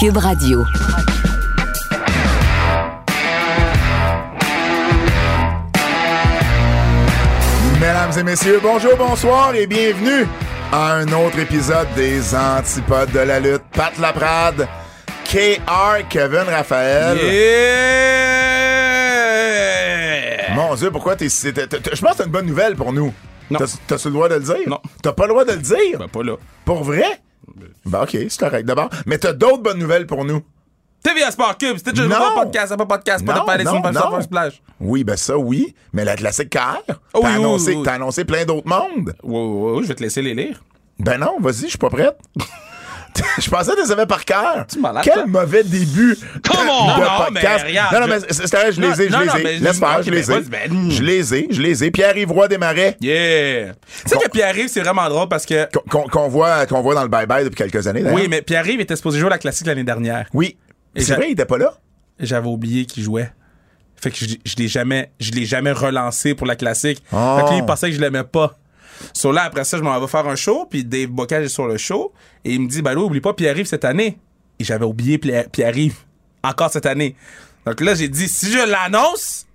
Cube Radio. Mesdames et messieurs, bonjour, bonsoir et bienvenue à un autre épisode des Antipodes de la lutte. Pat Laprade, KR, Kevin Raphaël. Yeah! Mon Dieu, pourquoi t'es. t'es- Je pense que c'est une bonne nouvelle pour nous. Non. T'as- T'as-tu le droit de le dire? Non. T'as pas le droit de le dire? Ben, pas là. Pour vrai? Ben, ok, c'est correct d'abord. Mais t'as d'autres bonnes nouvelles pour nous. TVA Sport Cube, c'était juste Non. un podcast, pas podcast, pas de sur pas sur splash. Oui, ben ça, oui. Mais la classique KR, Oh, t'as oui, oui, annoncé, oui, oui. t'as annoncé plein d'autres mondes. Oui, oui, oui, je vais te laisser les lire. Ben non, vas-y, je suis pas prête. Je pensais que tu les avais par cœur. Tu malade, Quel toi? mauvais début Come on! de Non, podcast. mais regarde, non, non, je- mais c'est vrai, je les ai, je non, les ai. Laisse je- faire, ok, je les ben, ai. Je les ai, je les ai. Pierre-Yves Roy Desmarais, Yeah! Tu sais que Pierre-Yves, c'est vraiment drôle parce que. qu'on- voit, qu'on voit dans le bye-bye depuis quelques années. Oui, mais Pierre-Yves était supposé jouer à la classique l'année dernière. Oui. C'est vrai, il était pas là? J'avais oublié qu'il jouait. Fait que je, je l'ai jamais, je l'ai jamais relancé pour la classique. Oh. Fait que lui, il pensait que je l'aimais pas. Sur là, après ça, je m'en vais faire un show, puis Dave Bocage est sur le show, et il me dit, ben là, oublie pas Pierre-Yves cette année. Et j'avais oublié Pierre- Pierre-Yves. Encore cette année. Donc là, j'ai dit, si je l'annonce,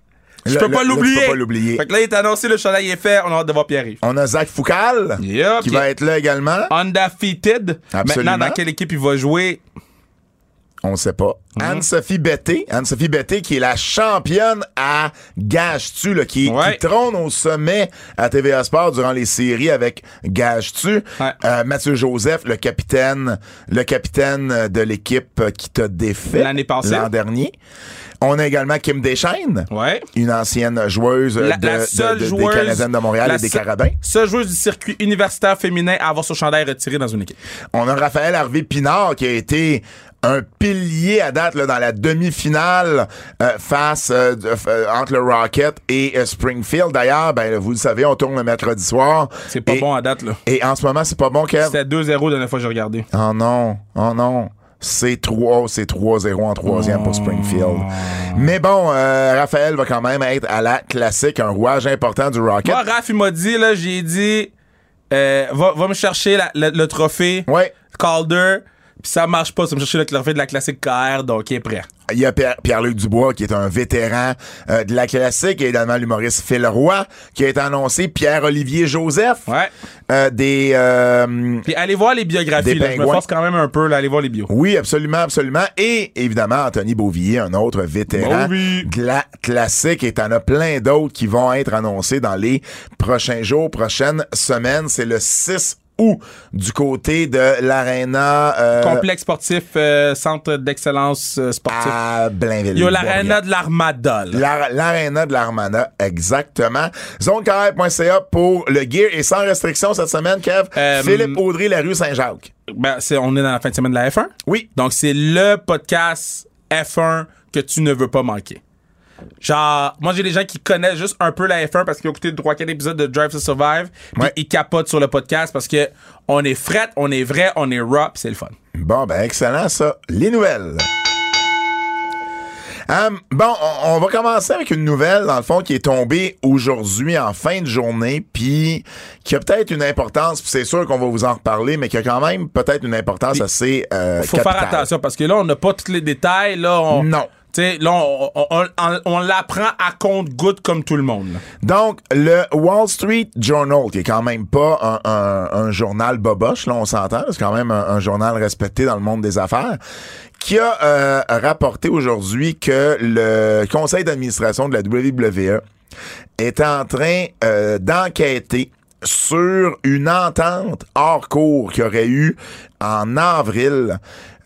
je peux pas l'oublier. peux pas l'oublier. Fait que là, il est annoncé, le chandail est fait, on a hâte de voir Pierre-Yves. On a Zach Foucal, qui va être là également. Undefeated. Absolument. Maintenant, dans quelle équipe il va jouer? On sait pas. Anne-Sophie Betté. Anne-Sophie Betté, qui est la championne à Gage-Tu, là, qui, Ouais. qui trône au sommet à TVA Sport durant les séries avec Gage-Tu. Ouais. Euh, Mathieu Joseph, le capitaine, le capitaine de l'équipe qui t'a défait L'année passée. l'an dernier. On a également Kim Deschaines. Ouais. Une ancienne joueuse La, de, la de- seule de- des joueuse. Canadiennes de Montréal et des Carabins. Seule joueuse du circuit universitaire féminin à avoir son chandail retiré dans une équipe. On a Raphaël Harvey Pinard qui a été un pilier à date là, dans la demi-finale euh, face euh, euh, entre le Rocket et euh, Springfield. D'ailleurs, ben vous le savez, on tourne le mercredi soir. C'est pas Et- bon à date, là. Et en ce moment, c'est pas bon, Kev. C'était 2-0 la dernière fois que j'ai regardé. Oh non, oh non. C'est 3, c'est 3-0 en troisième pour Springfield. Mais bon, euh, Raphaël va quand même être à la classique, un rouage important du Rocket. Moi, Raph, il m'a dit, là, j'ai dit, euh, va, va me chercher la- le, le trophée Ouais. Calder. Ça marche pas, ça me chercher le trophée de la classique KR, donc il est prêt. Il y a Pierre- Pierre-Luc Dubois, qui est un vétéran euh, de la classique, et également l'humoriste Phil Roy, qui a été annoncé, Pierre-Olivier Joseph, Ouais. euh, des... euh, Puis allez voir les biographies, là. Je me force quand même un peu, là, allez voir les bios. oui, absolument, absolument. Et évidemment, Anthony Beauvillier, un autre vétéran Beauville. de la classique, et t'en as plein d'autres qui vont être annoncés dans les prochains jours, prochaines semaines. C'est le 6 août du côté de l'Arena euh, Complexe sportif, euh, centre d'excellence euh, sportif. à Blainville. Il y a l'aréna de l'Armada, L'aréna de l'Armada, exactement. Zonecarré.ca pour le gear et sans restriction cette semaine, Kev. Euh, Philippe Audry, la rue Saint-Jacques. Ben, c'est, on est dans la fin de semaine de la F1. Oui. Donc, c'est le podcast F1 que tu ne veux pas manquer. Genre, moi, j'ai des gens qui connaissent juste un peu la F1 parce qu'ils ont écouté 3-4 épisodes de Drive to Survive. Puis Ouais. ils capotent sur le podcast parce que on est fret, on est vrai, on est raw, pis c'est le fun. Bon, ben excellent ça. Les nouvelles. Bon, on, on va commencer avec une nouvelle, dans le fond, qui est tombée aujourd'hui en fin de journée, puis qui a peut-être une importance, puis c'est sûr qu'on va vous en reparler, mais qui a quand même peut-être une importance assez euh, Faut capitale. faire attention parce que là, on n'a pas tous les détails. Là, on, Non. Là, on, l'apprend à compte-goutte comme tout le monde. Donc, le Wall Street Journal, qui est quand même pas un, journal boboche, là, on s'entend, c'est quand même un, un journal respecté dans le monde des affaires, qui a euh, rapporté aujourd'hui que le conseil d'administration de la WWE est en train euh, d'enquêter sur une entente hors cours qu'il y aurait eu en avril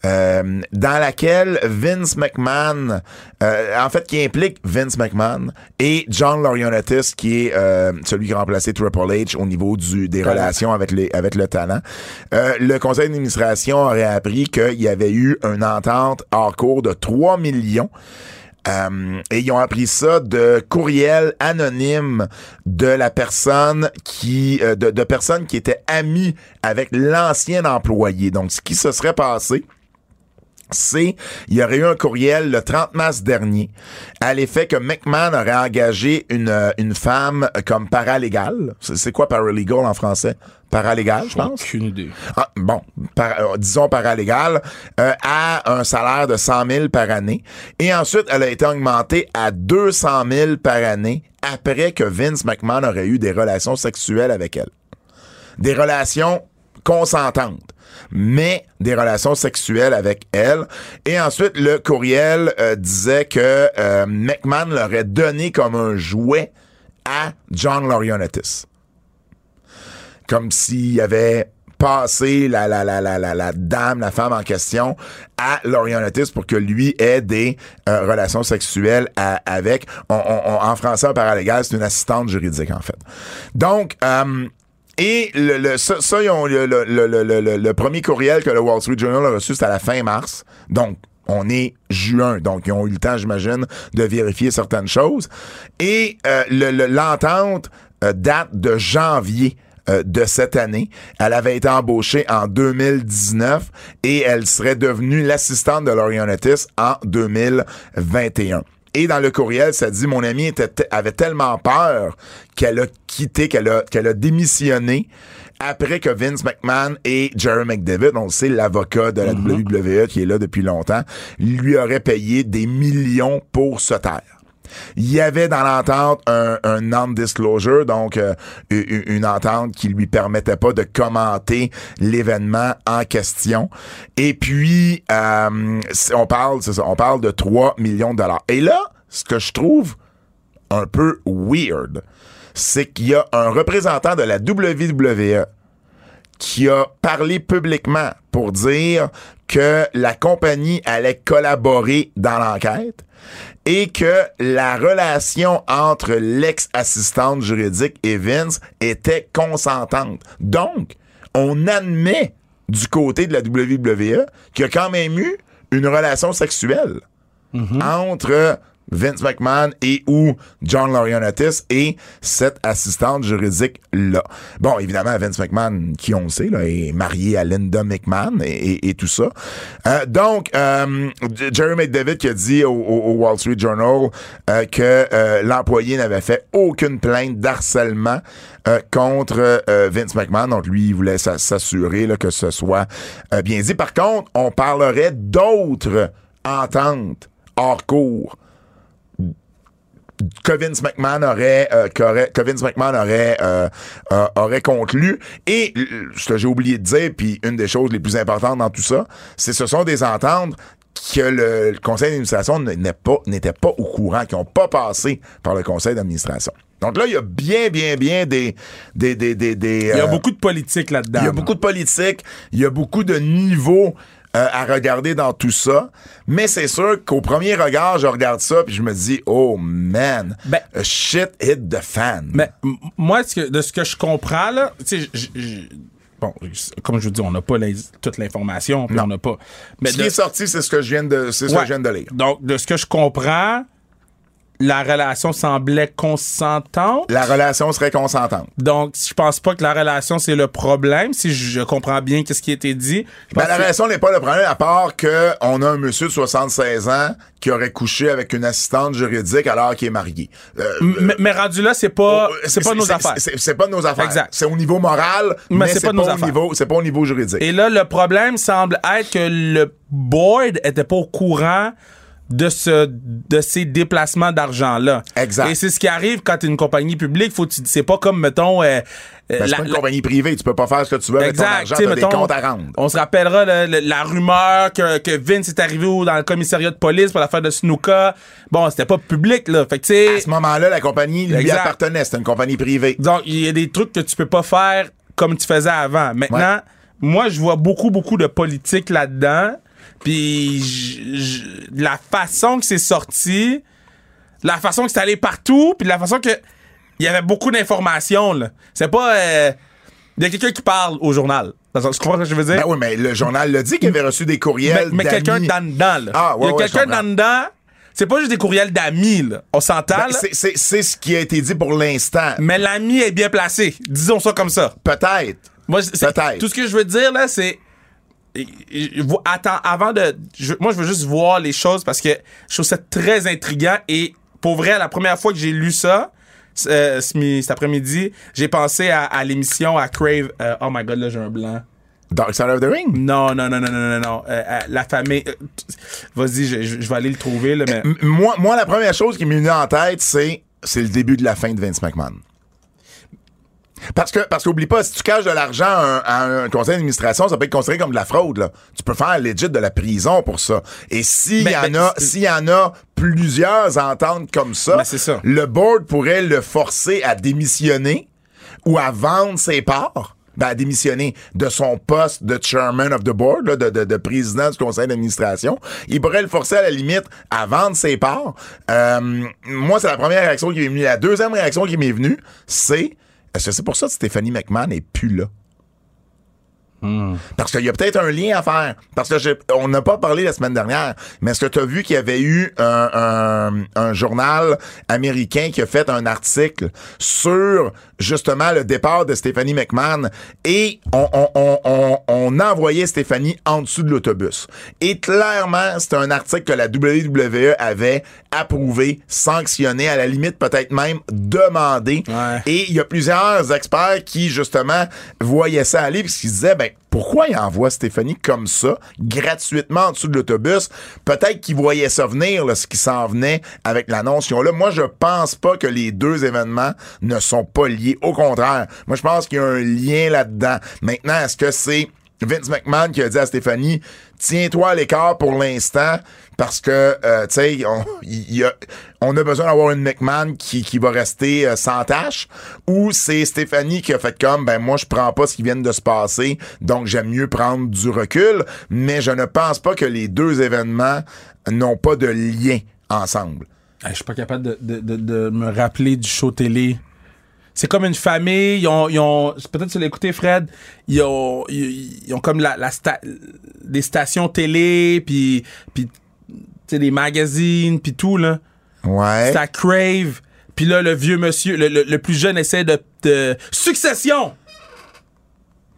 euh, dans laquelle Vince McMahon, euh, en fait, qui implique Vince McMahon et John Laurinaitis, qui est euh, celui qui a remplacé Triple H au niveau du, des relations avec, les, avec le talent. Euh, le conseil d'administration aurait appris qu'il y avait eu une entente hors cours de 3 millions. Euh, et ils ont appris ça de courriels anonymes de la personne qui euh, de, de personnes qui étaient amies avec l'ancien employé. Donc, ce qui se serait passé, c'est il y aurait eu un courriel le 30 mars dernier à l'effet que McMahon aurait engagé une, euh, une femme comme paralégale. C'est quoi paralegal en français? paralégal, je pense? Aucune idée. Ah, bon, par- euh, disons paralégal, euh, à un salaire de 100 000 par année. Et ensuite, elle a été augmentée à 200 000 par année après que Vince McMahon aurait eu des relations sexuelles avec elle. Des relations consentantes, mais des relations sexuelles avec elle. Et ensuite, le courriel euh, disait que euh, McMahon l'aurait donné comme un jouet à John Laurinaitis comme s'il avait passé la, la, la, la, la, dame, la femme en question à Laurinaitis pour que lui ait des euh, relations sexuelles avec. En français, un paralégal, c'est une assistante juridique, en fait. Donc, euh, et le, le- ça, ça, ils ont- le, le, le, premier courriel que le Wall Street Journal a reçu, c'était à la fin mars. Donc, on est juin, donc ils ont eu le temps, j'imagine, de vérifier certaines choses. Et euh, le- le- l'entente euh, date de janvier euh, de cette année. Elle avait été embauchée en 2019 et elle serait devenue l'assistante de Laurinaitis en 2021. Et dans le courriel, ça dit mon amie était avait tellement peur qu'elle a quitté, qu'elle a, qu'elle a démissionné après que Vince McMahon et Jerry McDavid, on le sait, l'avocat de la WWE qui est là depuis longtemps, lui auraient payé des millions pour se taire. Il y avait dans l'entente un, non-disclosure, donc euh, une, entente qui lui permettait pas de commenter l'événement en question. Et puis, euh, on parle, on parle de 3 millions de dollars. Et là, ce que je trouve un peu weird, c'est qu'il y a un représentant de la WWE qui a parlé publiquement pour dire que la compagnie allait collaborer dans l'enquête et que la relation entre l'ex-assistante juridique et Vince était consentante. Donc, on admet du côté de la WWE qu'il y a quand même eu une relation sexuelle entre Vince McMahon et ou John Laurinaitis et cette assistante juridique là. Bon, évidemment, Vince McMahon, qui on sait, est marié à Linda McMahon et, tout ça. Euh, donc, euh, Jerry McDavid qui a dit au, Wall Street Journal euh, que l'employé n'avait fait aucune plainte d'harcèlement contre Vince McMahon. Donc, lui, il voulait s'a- s'assurer que ce soit bien dit. Par contre, on parlerait d'autres ententes hors cours que Vince McMahon aurait, euh, que Vince McMahon aurait, euh, euh, aurait conclu. Et ce que j'ai oublié de dire, puis une des choses les plus importantes dans tout ça, c'est ce sont des ententes que le, le conseil d'administration pas, n'était pas au courant, qui n'ont pas passé par le conseil d'administration. Donc là, il y a bien, bien, bien des... des, des, des, des, Il y a euh, beaucoup de politique là-dedans. il y a beaucoup de politique, il y a beaucoup de niveaux euh, à regarder dans tout ça. Mais c'est sûr qu'au premier regard, je regarde ça puis je me dis, oh man, Ben- shit hit the fan. Mais moi, de ce que je comprends, là, tu sais, bon, comme je vous dis, on n'a pas les- toute l'information, on n'a pas. Mais Ce de- qui est sorti, c'est ce que je viens de, c'est ce que je viens de lire. Donc, de ce que je comprends, la relation semblait consentante. La relation serait consentante. Donc, je pense pas que la relation, c'est le problème, si je comprends bien qu'est-ce qui a été dit. Ben, la que- relation n'est pas le problème, à part que on a un monsieur de 76 ans qui aurait couché avec une assistante juridique alors qu'il est marié. Euh, mais, mais rendu là, c'est pas, oh, c'est pas nos affaires. C'est pas nos affaires. Exact. C'est au niveau moral, Mais mais, c'est pas nos au affaires. niveau, c'est pas au niveau juridique. Et là, le problème semble être que le board était pas au courant de ce de ces déplacements d'argent là. Exact. Et c'est ce qui arrive quand t'es une compagnie publique, faut c'est pas comme mettons euh, euh, Ben, c'est pas une la- compagnie privée, tu peux pas faire ce que tu veux avec ton argent, t'as des comptes à rendre. On se rappellera le- le- la rumeur que, que Vince est arrivé au- dans le commissariat de police pour l'affaire de Snooka. Bon, c'était pas public là. Fait que À ce moment-là, la compagnie lui Exact. appartenait, c'était une compagnie privée. Donc, il y a des trucs que tu peux pas faire comme tu faisais avant. Maintenant, Ouais. moi, je vois beaucoup, beaucoup de politique là-dedans. Puis, la façon que c'est sorti, la façon que c'est allé partout, puis la façon que il y avait beaucoup d'informations, là. C'est pas... euh, Il y a quelqu'un qui parle au journal. Tu comprends ce que je veux dire? Ben oui, mais le journal l'a dit qu'il avait reçu des courriels mais quelqu'un dans dedans, là. Ah, ouais, il y a ouais, quelqu'un je dans dedans. C'est pas juste des courriels d'amis, là. On s'entend, Ben, là? c'est- ce qui a été dit pour l'instant. Mais l'ami est bien placé. Disons ça comme ça. Peut-être. Moi, Peut-être. Tout ce que je veux dire, là, c'est. Attends, avant de. je- moi, je veux juste voir les choses parce que je trouve ça très intriguant et pour vrai, la première fois que j'ai lu ça, euh, cet après-midi, j'ai pensé à, à l'émission à Crave. euh, oh my god, là, j'ai un blanc. Dark Side of the Ring? Non, non, non, non, non, non, non. Euh, la famille. Vas-y, je, je- je vais aller le trouver, là, mais. Moi, moi, la première chose qui m'est venue en tête, c'est c'est le début de la fin de Vince McMahon. Parce que, parce qu'oublie pas, si tu caches de l'argent à un, à un conseil d'administration, ça peut être considéré comme de la fraude, là. Tu peux faire legit de la prison pour ça. Et s'il y en a, s'il y en a plusieurs ententes comme ça. le board pourrait le forcer à démissionner ou à vendre ses parts. Ben, à démissionner de son poste de chairman of the board, là, de, de, de président du conseil d'administration. Il pourrait le forcer à la limite à vendre ses parts. Euh, moi, c'est la première réaction qui m'est venue. La deuxième réaction qui m'est venue, c'est est-ce que c'est pour ça que Stéphanie McMahon n'est plus là? Parce qu'il y a peut-être un lien à faire. Parce que on n'a pas parlé la semaine dernière, mais est-ce que tu as vu qu'il y avait eu un, un- un journal américain qui a fait un article sur justement le départ de Stéphanie McMahon et on, on, on, on, envoyé Stéphanie en dessous de l'autobus? Et clairement, c'est un article que la WWE avait approuvé, sanctionné, à la limite peut-être même demandé. Ouais. Et il y a plusieurs experts qui, justement, voyaient ça aller puis qui se disaient, ben, pourquoi il envoie Stéphanie comme ça, gratuitement en dessous de l'autobus? Peut-être qu'ils voyaient ça venir, ce qui s'en venait avec l'annonce. Là, moi, je pense pas que les deux événements ne sont pas liés. Au contraire, moi, je pense qu'il y a un lien là-dedans. Maintenant, est-ce que c'est Vince McMahon qui a dit à Stéphanie, tiens-toi à l'écart pour l'instant parce que, euh, tu sais, on, y a- on a besoin d'avoir une McMahon qui, qui va rester euh, sans tâche ou c'est Stéphanie qui a fait comme, ben moi, je prends pas ce qui vient de se passer, donc j'aime mieux prendre du recul, mais je ne pense pas que les deux événements n'ont pas de lien ensemble. Je suis pas capable de, de, de, de me rappeler du show télé. C'est comme une famille, ils ont, ils ont peut-être tu l'as écouté Fred, ils ont, ils, ils ont comme la, la sta- des stations télé, puis puis sais des magazines, puis tout là. Ouais. C'est à Crave, puis là le vieux monsieur, le, le- le plus jeune essaie de, de Succession.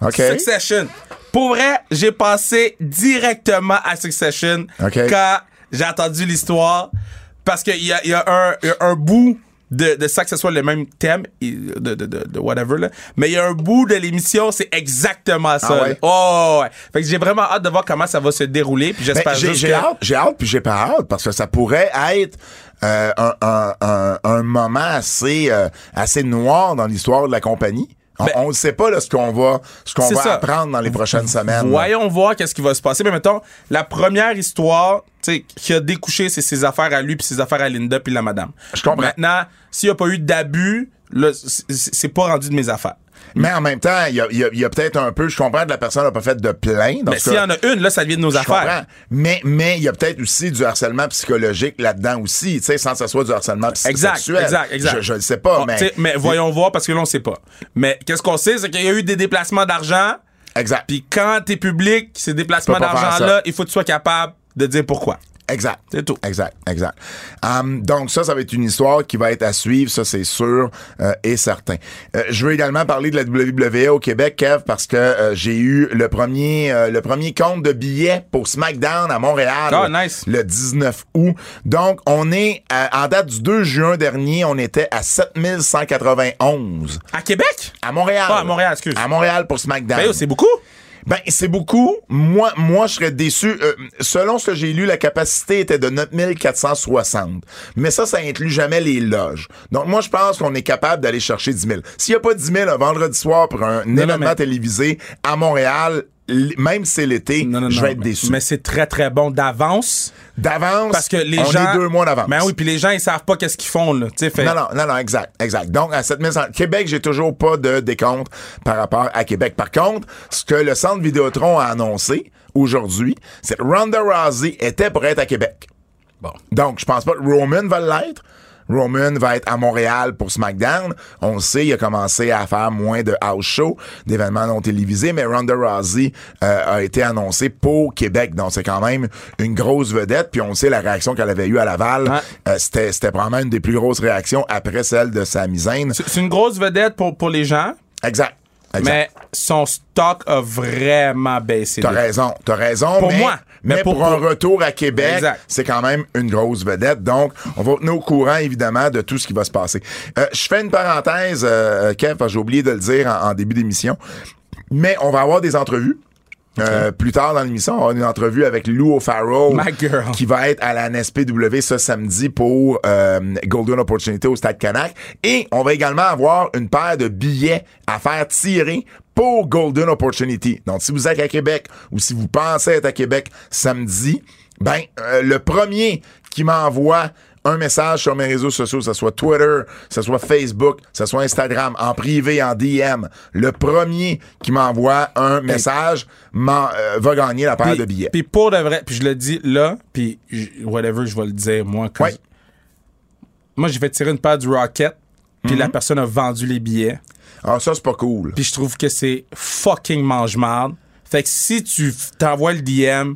OK. Succession. Pour vrai, j'ai passé directement à Succession OK. quand j'ai entendu l'histoire. Parce qu'il y a, y a un, il y a un bout de, de ça, que ce soit le même thème, de, de, de, de whatever, là. Mais il y a un bout de l'émission, c'est exactement ça. Ah ouais? Oh, ouais. Fait que j'ai vraiment hâte de voir comment ça va se dérouler. Puis Ben, j'espère j'ai juste j'ai que- hâte, j'ai hâte, puis j'ai pas hâte, parce que ça pourrait être euh, un, un, un, un moment assez, euh, assez noir dans l'histoire de la compagnie. On- Ben- on ne sait pas là, ce qu'on va, ce qu'on va ça. apprendre dans les prochaines semaines. là. Voyons voir qu'est-ce qui va se passer. Mais mettons, la première histoire, tu sais, qui a découché, c'est ses affaires à lui puis ses affaires à Linda puis la madame. Je comprends. Maintenant, s'il n'y a pas eu d'abus, c'est pas rendu de mes affaires. Mais en même temps, il y a, y a- y a peut-être un peu, je comprends que la personne n'a pas fait de plainte. Mais s'il y en a une, là, ça devient de nos affaires. comprends. Mais mais il y a peut-être aussi du harcèlement psychologique là-dedans aussi, tu sais, sans que ce soit du harcèlement Exact, sexuel. exact, exact. Je, le sais pas, On- mais t'sais, mais voyons voir parce que là, on sait pas. Mais qu'est-ce qu'on sait, c'est qu'il y a eu des déplacements d'argent. exact, Puis quand t'es public, ces déplacements d'argent-là, il faut que tu sois capable de dire pourquoi. Exact. C'est tout. Exact, exact. Hum, donc ça, ça va être une histoire qui va être à suivre, ça c'est sûr euh, et certain. Euh, je veux également parler de la WWE au Québec, Kev, parce que euh, j'ai eu le premier, euh, le premier compte de billets pour SmackDown à Montréal. Ah, nice. Le 19 août. Donc on est à- en date du 2 juin dernier, on était à 7191 À Québec? à Montréal. Ah, à Montréal, excuse. À Montréal pour SmackDown. Ben, yo, c'est beaucoup. Ben, c'est beaucoup. Moi, moi, je serais déçu. Euh, selon ce que j'ai lu, la capacité était de 9460. Mais ça, ça inclut jamais les loges. Donc, moi, je pense qu'on est capable d'aller chercher 10 000. S'il n'y a pas 10 000 un vendredi soir pour un non, événement mais- télévisé à Montréal, même si c'est l'été, Non, non, je non, vais être mais- déçu. Mais c'est très, très bon d'avance. D'avance, Parce que les on gens. est deux mois d'avance. Ben oui, puis les gens, ils savent pas qu'est-ce qu'ils font, là. Fait. Non, non, non, non, exact, exact. Donc, à 7100. Québec, j'ai toujours pas de décompte par rapport à Québec. Par contre, ce que le Centre Vidéotron a annoncé aujourd'hui, c'est que Ronda Rousey était pour être à Québec. Bon. Donc, je pense pas que Roman va l'être. Roman va être à Montréal pour SmackDown. On le sait, il a commencé à faire moins de house show, d'événements non télévisés, mais Ronda Rousey euh, a été annoncé pour Québec. Donc, c'est quand même une grosse vedette. Puis on sait la réaction qu'elle avait eue à Laval. Ouais. Euh, c'était, c'était probablement une des plus grosses réactions après celle de Sami Zayn. C'est une grosse vedette pour, pour les gens. Exact. Exact. Mais son stock a vraiment baissé. T'as raison, t'as raison. Pour mais, moi. Mais, Mais pour, pour- un retour à Québec, c'est quand même une grosse vedette. Donc, on va tenir au courant, évidemment, de tout ce qui va se passer. Euh, je fais une parenthèse, euh, Kev, j'ai oublié de le dire en, en début d'émission. Mais on va avoir des entrevues. Euh, plus tard dans l'émission, on va avoir une entrevue avec Lou O'Farrell qui va être à la NSPW ce samedi pour euh, Golden Opportunity au Stade Canac. Et on va également avoir une paire de billets à faire tirer pour Golden Opportunity. Donc, si vous êtes à Québec ou si vous pensez être à Québec samedi, ben, euh, le premier qui m'envoie un message sur mes réseaux sociaux, que ce soit Twitter, que ce soit Facebook, que ce soit Instagram, en privé, en DM, le premier qui m'envoie un message m'en- euh, va gagner la paire de billets. puis pour de vrai, puis je le dis là, puis whatever, je vais le dire moi. Quand Ouais. Moi, j'ai fait tirer une paire du Rocket, puis Mhm. la personne a vendu les billets. Ah, ça, c'est pas cool. Puis je trouve que c'est fucking mange-marde. Fait que si tu t'envoies le DM,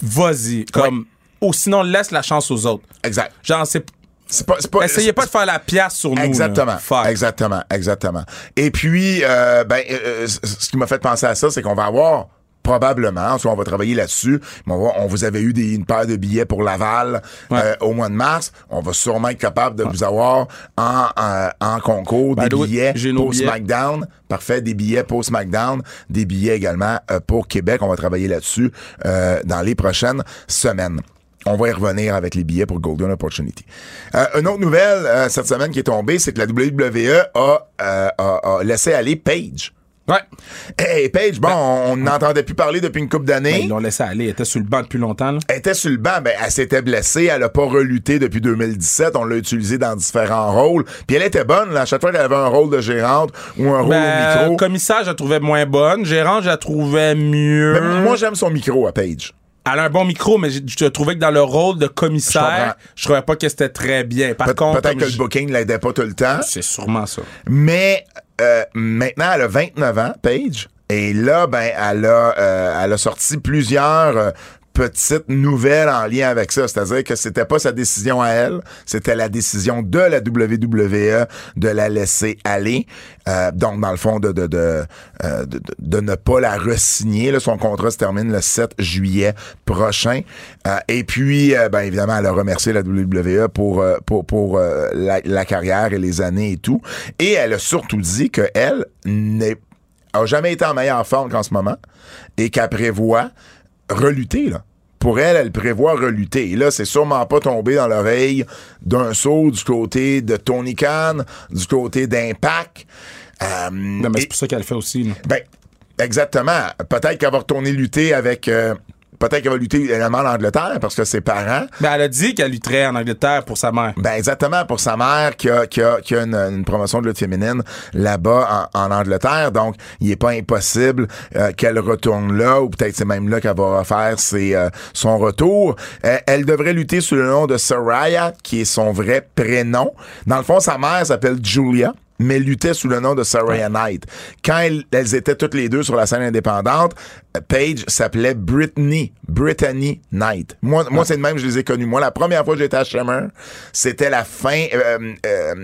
vas-y. Comme, Ou sinon, laisse la chance aux autres. Exact. Genre, c'est. C'est pas, c'est pas, Essayez pas de faire la pièce sur nous. là. Exactement. Fuck. Exactement. Exactement. Et puis, euh, ben, euh, euh, ce qui m'a fait penser à ça, c'est qu'on va avoir probablement, soit on va travailler là-dessus, on, on vous avait eu des, une paire de billets pour Laval Ouais. euh, au mois de mars. On va sûrement être capable de vous avoir en, en, en concours des billets pour billets. SmackDown. Parfait, des billets pour SmackDown, des billets également euh, pour Québec. On va travailler là-dessus euh, dans les prochaines semaines. On va y revenir avec les billets pour Golden Opportunity. Euh, une autre nouvelle euh, cette semaine qui est tombée, c'est que la WWE a, euh, a- a laissé aller Paige. Ouais. Hey, Paige, bon, on n'entendait plus parler depuis une couple Ben, d'années. ils l'ont laissé aller. Elle était sur le banc depuis longtemps. là. Elle était sur le banc, ben, elle s'était blessée, elle a pas relutté depuis 2017, on l'a utilisé dans différents rôles. Puis elle était bonne, là, à chaque fois qu'elle avait un rôle de gérante ou un rôle Ben, au micro. commissaire, je la trouvais moins bonne. Gérant, je la trouvais mieux. Mais moi, j'aime son micro à Paige. Elle a un bon micro, mais je, je trouvais que dans le rôle de Je commissaire, je, trouvais pas que c'était très bien. Par Pe- contre, Peut-être que le je- booking l'aidait pas tout le temps. c'est sûrement ça. Mais euh, maintenant, elle a 29 ans, Paige. Et là, ben, elle a, euh, elle a sorti plusieurs euh, petites nouvelles en lien avec ça. C'est-à-dire que c'était pas sa décision à elle, c'était la décision de la WWE de la laisser aller. Euh, donc, dans le fond, de, de, de, euh, de, de- ne pas la re-signer. Son contrat se termine le 7 juillet prochain. Euh, et puis, ben, évidemment, elle a remercié la WWE pour, pour, pour la, la carrière et les années et tout. Et elle a surtout dit qu'elle n'est a jamais été en meilleure forme qu'en ce moment et qu'elle prévoit relutter, là. Pour elle, elle prévoit relutter. Et là, c'est sûrement pas tombé dans l'oreille d'un saut du côté de Tony Khan, du côté d'Impact. Euh, Non, mais c'est pour ça qu'elle le fait aussi. là. ben, exactement. Peut-être qu'elle va retourner lutter avec. euh, Peut-être qu'elle va lutter également en Angleterre parce que ses parents. Ben, elle a dit qu'elle lutterait en Angleterre pour sa mère. Ben exactement pour sa mère qui a, qui a, qui a une, une promotion de lutte féminine là-bas en, en Angleterre. Donc, il est pas impossible euh, qu'elle retourne là ou peut-être c'est même là qu'elle va refaire ses, euh, son retour. Euh, elle devrait lutter sous le nom de Soraya, qui est son vrai prénom. Dans le fond, sa mère s'appelle Julia mais luttait sous le nom de Soraya Knight. Quand elles, elles étaient toutes les deux sur la scène indépendante, Paige s'appelait Brittany, Brittany Knight. Moi, moi c'est de même, je les ai connus. Moi, la première fois que j'étais à Shimmer, c'était la fin. euh, euh,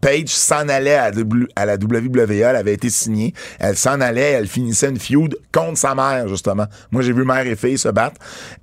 Paige s'en allait à, W- à la WWE, elle avait été signée. Elle s'en allait, elle finissait une feud contre sa mère, justement. Moi, j'ai vu mère et fille se battre.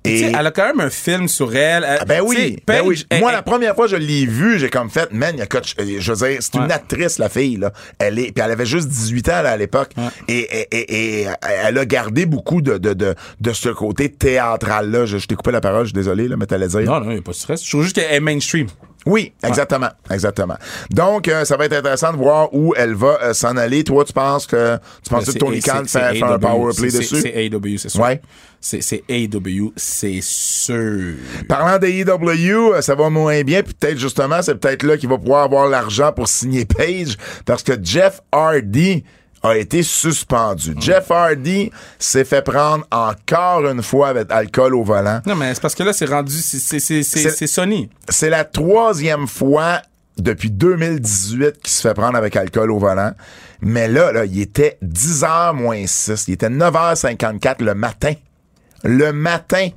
Tu sais, Et Elle a quand même un film sur elle. Elle- ah ben oui, ben Paige, oui. elle- Moi, elle- la première fois que je l'ai vue, j'ai comme fait, man, il y a coach, euh, je veux dire, c'est une actrice, la fille, là. Elle est, puis elle avait juste 18 ans, là, à l'époque. Et, et, et, et, elle a gardé beaucoup de, de, de, de ce côté théâtral-là. Je, je t'ai coupé la parole, je suis désolé, là, mais t'allais dire. Non, non, il n'y a pas de stress. Je trouve juste qu'elle est mainstream. Oui, exactement, exactement. Donc, euh, ça va être intéressant de voir où elle va euh, s'en aller. Toi, tu penses que, tu penses que C'est- Tony Khan fait, fait un power play dessus? C'est AEW, c'est sûr. Ouais. C'est AEW, c'est sûr. Parlant d'AEW, euh, ça va moins bien, puis peut-être justement, c'est peut-être là qu'il va pouvoir avoir l'argent pour signer Page, parce que Jeff Hardy a été suspendu. Jeff Hardy s'est fait prendre encore une fois avec alcool au volant. Non, mais c'est parce que là, c'est rendu. c'est- c'est- C'est c'est- C'est- c'est Sony. C'est la troisième fois depuis 2018 qu'il se fait prendre avec alcool au volant. Mais là, là, il était 10h moins 6. Il était 9h54 le matin. Le matin.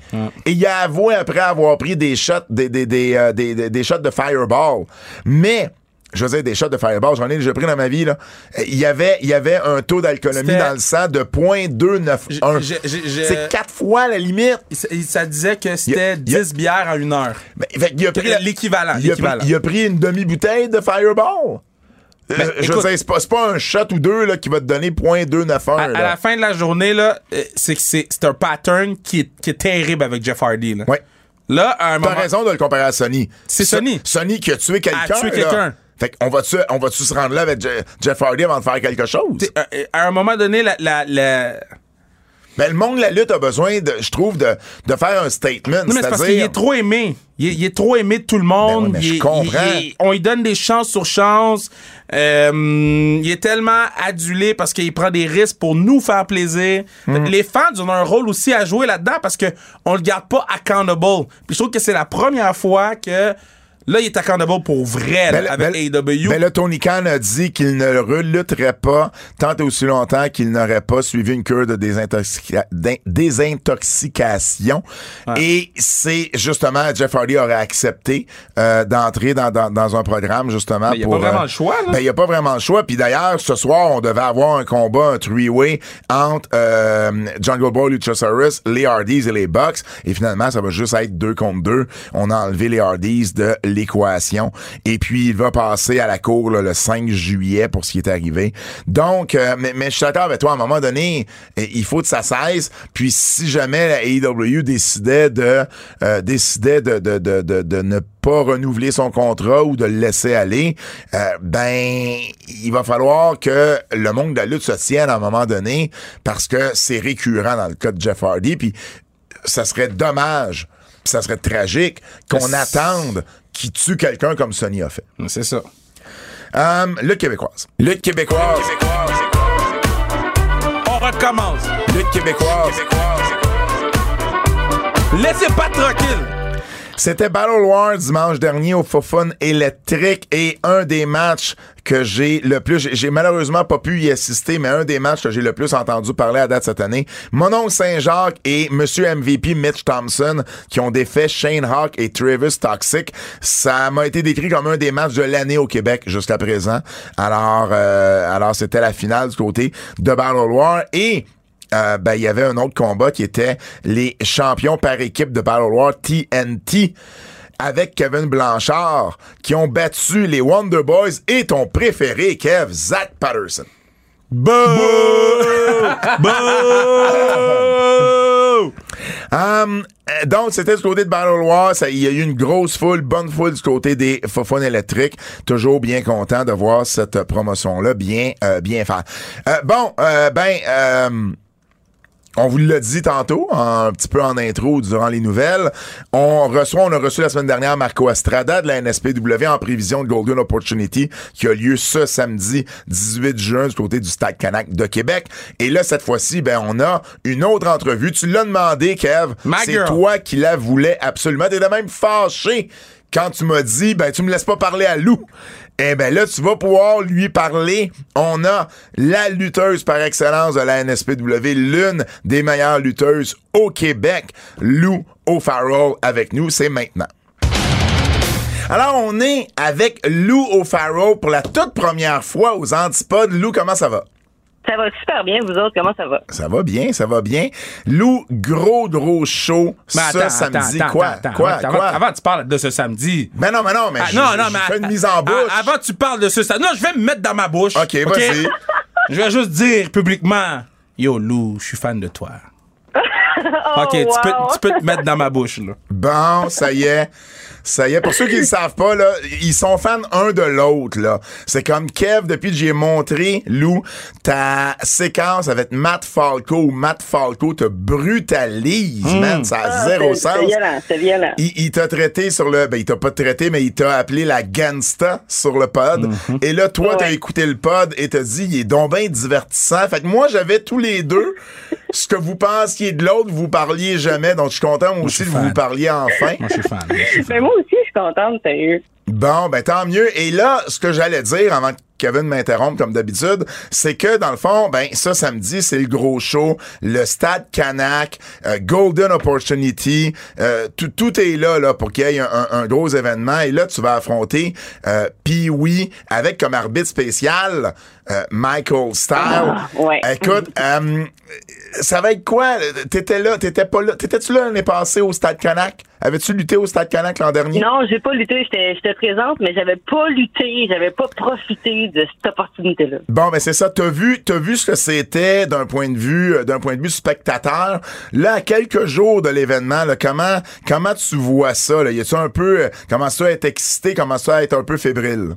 Et il a avoué après avoir pris des shots, des, des, des, euh, des- des- des shots de fireball. Mais je veux dire, des shots de Fireball, j'en ai déjà pris dans ma vie, là. Il y avait, il y avait un taux d'alcoolémie dans le sang de 0.291. J'ai- j'ai- j'ai- C'est quatre fois la limite. Ça, ça disait que c'était Il y a- 10 bières en une heure. Fait qu'il a pris L'équivalent. il, a pris, il a pris une demi-bouteille de Fireball. Euh, Ben, je veux écoute- dire, c'est pas, un shot ou deux là, qui va te donner 0.291. À, à la fin de la journée, là, euh, c'est c'est un pattern qui est, qui est terrible avec Jeff Hardy. Là, Ouais. là à un T'as moment. raison de le comparer à Sony. C'est So- Sony. Sony qui a tué quelqu'un. A tué quelqu'un. Fait qu'on va-tu, on va-tu se rendre là avec Je- Jeff Hardy avant de faire quelque chose? t'sais, à, à un moment donné, la, la, la- Ben, le monde de la lutte a besoin, de, je trouve, de, de faire un statement. Non, mais c'est parce qu'il c'est-à-dire- est trop aimé. Il est, il est trop aimé de tout le monde. Ben oui, mais Il je comprends. il on lui donne des chances sur chance. Euh, il est tellement adulé parce qu'il prend des risques pour nous faire plaisir. Hmm. Les fans ont un rôle aussi à jouer là-dedans parce que on le garde pas accountable. Puis je trouve que c'est la première fois que là, il est accountable pour vrai là, Ben, avec ben- AEW. Ben là, Tony Khan a dit qu'il ne relutterait pas tant et aussi longtemps qu'il n'aurait pas suivi une cure de désintoxica- désintoxication. Et c'est justement, Jeff Hardy aurait accepté euh, d'entrer dans, dans, dans un programme, justement. Mais il y a pour, pas vraiment euh, le choix, là. Ben, il n'y a pas vraiment le choix. Puis d'ailleurs, ce soir, on devait avoir un combat, un three-way entre euh, Jungle Boy, Luchasaurus, les Hardys et les Bucks. Et finalement, ça va juste être deux contre deux. On a enlevé les Hardys de l'équation. Et puis, il va passer à la cour là, le 5 juillet pour ce qui est arrivé. Donc, euh, mais, mais je suis d'accord avec toi, à un moment donné, eh, il faut que ça cesse. Puis, si jamais la AEW décidait de euh, décidait de, de, de, de, de ne pas renouveler son contrat ou de le laisser aller, euh, ben il va falloir que le monde de la lutte se tienne à un moment donné parce que c'est récurrent dans le cas de Jeff Hardy. Puis ça serait dommage, puis ça serait tragique qu'on attende qu'il tue quelqu'un comme Sony a fait. C'est ça. Euh, lutte québécoise. Lutte québécoise. On recommence. Lutte québécoise. Laissez pas tranquille. C'était Battle War dimanche dernier au Fofun électrique et un des matchs que j'ai le plus, j'ai- malheureusement pas pu y assister, mais un des matchs que j'ai le plus entendu parler à date cette année, mon oncle Saint-Jacques et Monsieur MVP Mitch Thompson qui ont défait Shane Hawk et Travis Toxic. Ça m'a été décrit comme un des matchs de l'année au Québec jusqu'à présent. Alors, euh, alors c'était la finale du côté de Battle War et euh, ben, il y avait un autre combat qui était les champions par équipe de Battle War TNT avec Kevin Blanchard qui ont battu les Wonder Boys et ton préféré, Kev, Zach Patterson. Um, euh, donc, c'était du côté de Battle War. Il y a eu une grosse foule, bonne foule du côté des Fofone électriques. Toujours bien content de voir cette promotion-là bien, euh, bien faire. Euh, bon, euh, ben, euh, on vous l'a dit tantôt, un petit peu en intro durant les nouvelles. On reçoit, on a reçu la semaine dernière Marco Estrada de la NSPW en prévision de Golden Opportunity qui a lieu ce samedi 18 juin du côté du Stade Canac de Québec. Et là, cette fois-ci, ben, on a une autre entrevue. Tu l'as demandé, Kev. C'est toi qui la voulais absolument. T'étais même fâché quand tu m'as dit, ben, tu me laisses pas parler à Lou. Eh ben là, tu vas pouvoir lui parler. On a la lutteuse par excellence de la NSPW, l'une des meilleures lutteuses au Québec, Lou O'Farrell, avec nous. C'est maintenant. Alors, on est avec Lou O'Farrell pour la toute première fois aux Antipodes. Lou, comment ça va? Ça va super bien, vous autres, comment ça va? Ça va bien, ça va bien. Lou, gros, gros show Mais ce attends, samedi. attends, quoi? attends, quoi? avant, quoi? Avant, avant, tu parles de ce samedi. Mais non, mais non, mais Ah, je, non, je- non, je mais. fais une mise en bouche. avant, tu parles de ce samedi. Non, je vais me mettre dans ma bouche. OK, vas-y. Je vais juste dire publiquement Yo, Lou, je suis fan de toi. Oh, OK, tu, peux, wow. tu peux te mettre dans ma bouche, là. Bon, ça y est. Ça y est. Pour ceux qui ne le savent pas, là, ils sont fans un de l'autre, là. C'est comme Kev, depuis que j'ai montré, Lou, ta séquence avec Matt Falco, Matt Falco te brutalise, man. Ça a Ah, zéro sens. C'est violent, c'est violent. Il, il t'a traité sur le. Ben, il t'a pas traité, mais il t'a appelé la gangsta sur le pod. Et là, toi, t'as écouté le pod et t'as dit, il est donc bien divertissant. Fait que moi, j'avais tous les deux ce que vous pensiez de l'autre, vous parliez jamais. Donc, je suis content moi aussi que vous parliez enfin. Moi, je suis fan. moi, je suis fan. Mais moi aussi, je suis contente, sérieux. Bon, ben tant mieux. Et là, ce que j'allais dire avant Kevin m'interrompt comme d'habitude, c'est que dans le fond, ben ça samedi, c'est le gros show, le stade Canac, euh, Golden Opportunity, euh, tout, tout est là là pour qu'il y ait un, un, gros événement et là tu vas affronter euh, oui avec comme arbitre spécial euh, Michael Style. Ah, ouais. Écoute, euh, ça va être quoi? T'étais là, t'étais pas là, t'étais-tu là l'année passée au stade Canac? Avais-tu lutté au stade Canac l'an dernier? Non, j'ai pas lutté, j'étais j'étais présente, mais j'avais pas lutté, j'avais pas profité de cette opportunité-là. Bon, mais c'est ça. T'as vu, t'as vu ce que c'était d'un point de vue, euh, d'un point de vue spectateur. Là, à quelques jours de l'événement, là, comment, comment tu vois ça là? Y a-tu un peu, euh, comment ça être excité, comment ça être un peu fébrile?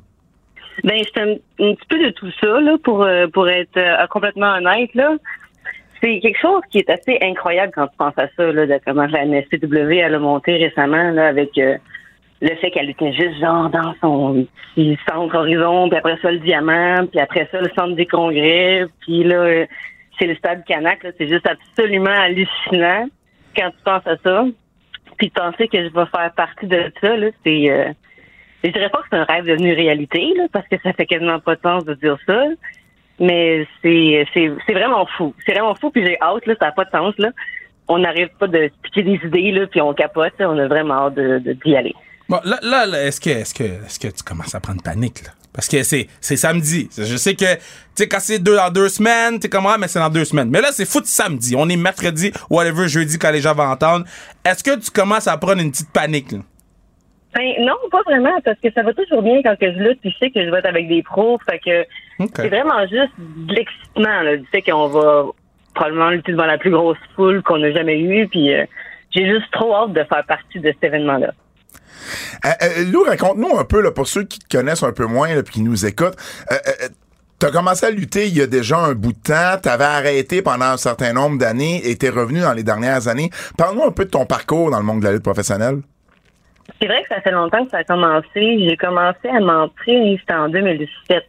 Ben, j'étais un, un petit peu de tout ça, là, pour, euh, pour être euh, complètement honnête, là. C'est quelque chose qui est assez incroyable quand tu penses à ça, là, de comment la NSPW elle a monté récemment, là, avec euh, le fait qu'elle était juste genre dans son centre horizon, puis après ça le diamant, puis après ça le centre des congrès, puis là euh, c'est le stade Canac, c'est juste absolument hallucinant quand tu penses à ça. Puis penser que je vais faire partie de ça, c'est euh, je dirais pas que c'est un rêve devenu réalité, là, parce que ça fait quasiment pas de sens de dire ça. Mais c'est c'est c'est vraiment fou. C'est vraiment fou, puis j'ai hâte, là, ça n'a pas de sens, là. On n'arrive pas de piquer des idées, là, puis on capote, là. on a vraiment hâte de, de- d'y aller. Bon, là, là, là, est-ce que, est-ce que, est-ce que tu commences à prendre panique, là? Parce que c'est, c'est samedi. Je sais que, tu sais, quand c'est deux dans deux semaines, t'es comme, ah, mais c'est dans deux semaines. Mais là, c'est foot samedi. On est mercredi, whatever, jeudi, quand les gens vont entendre. Est-ce que tu commences à prendre une petite panique, là? Ben, non, pas vraiment, parce que ça va toujours bien quand que je lutte, puis je sais que je vais être avec des pros, fait que C'est vraiment juste de l'excitement, du fait qu'on va probablement lutter devant la plus grosse foule qu'on a jamais eue, puis euh, j'ai juste trop hâte de faire partie de cet événement-là. Euh, euh, Lou, raconte-nous un peu, là, pour ceux qui te connaissent un peu moins, puis qui nous écoutent. Euh, euh, T'as commencé à lutter il y a déjà un bout de temps, t'avais arrêté pendant un certain nombre d'années et t'es revenu dans les dernières années. Parle-nous un peu de ton parcours dans le monde de la lutte professionnelle. C'est vrai que ça fait longtemps que ça a commencé. J'ai commencé à m'entraîner, c'était en 2017.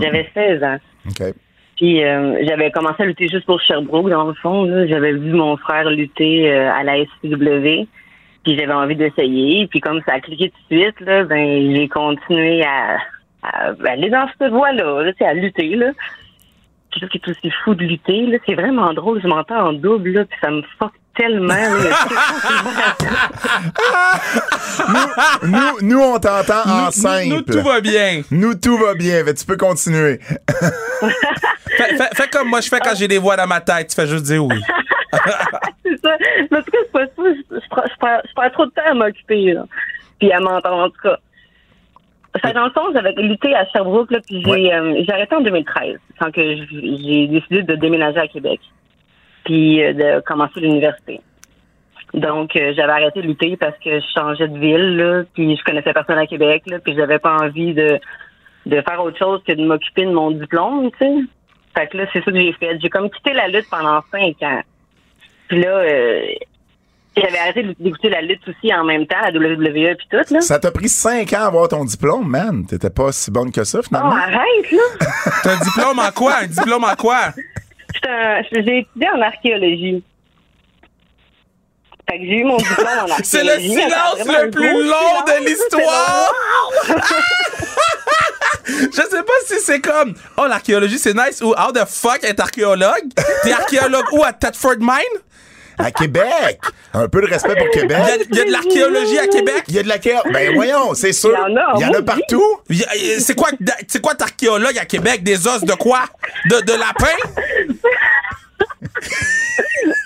J'avais 16 ans. OK. Puis euh, j'avais commencé à lutter juste pour Sherbrooke, dans le fond. là. J'avais vu mon frère lutter euh, à la SPW. Puis j'avais envie d'essayer. Puis comme ça a cliqué tout de suite, là, ben j'ai continué à, à aller dans cette voie-là, là, à lutter. Là. Puis qui est aussi fou de lutter, là, c'est vraiment drôle. Je m'entends en double, là, puis ça me fuck tellement. là. Nous, nous on t'entend en Nous- simple. Nous, tout va bien. Nous, tout va bien. Fait, tu peux continuer. fais, fais- fais comme moi je fais quand j'ai des voix dans ma tête. Tu fais juste dire oui. c'est ça. Mais en tout cas, c'est pas ça. Je, je, prends- je, trop de temps à m'occuper. Puis à m'entendre, en tout cas. Ça, dans le fond, j'avais lutté à Sherbrooke, là, puis j'ai Ouais. euh, j'ai arrêté en 2013, quand que j'ai décidé de déménager à Québec, puis euh, de commencer l'université. Donc, euh, j'avais arrêté de lutter parce que je changeais de ville, là, puis je connaissais personne à Québec, là, puis j'avais pas envie de, de faire autre chose que de m'occuper de mon diplôme, tu sais. Fait que là, c'est ça que j'ai fait. J'ai comme quitté la lutte pendant cinq ans. Puis là, euh, j'avais arrêté d'écouter la lutte aussi en même temps, la WWE puis tout, là. Ça t'a pris cinq ans à avoir ton diplôme, man. T'étais pas si bonne que ça, Oh, finalement. arrête, là! T'as un diplôme en quoi? Un diplôme en quoi? J'ai étudié en archéologie. Fait que j'ai eu mon diplôme en archéologie. C'est le silence le plus long silence. de l'histoire! Je sais pas si c'est comme Oh l'archéologie c'est nice ou How the fuck être archéologue? T'es archéologue où à Thetford Mine? À Québec. Un peu de respect pour Il y Québec. a, il y a de l'archéologie à Québec? Il y a de la guerre. Ben voyons, c'est sûr. Il y en a, Il y en a partout. Il y a- C'est quoi, c'est quoi t'archéologue à Québec? Des os de quoi? De, de lapin?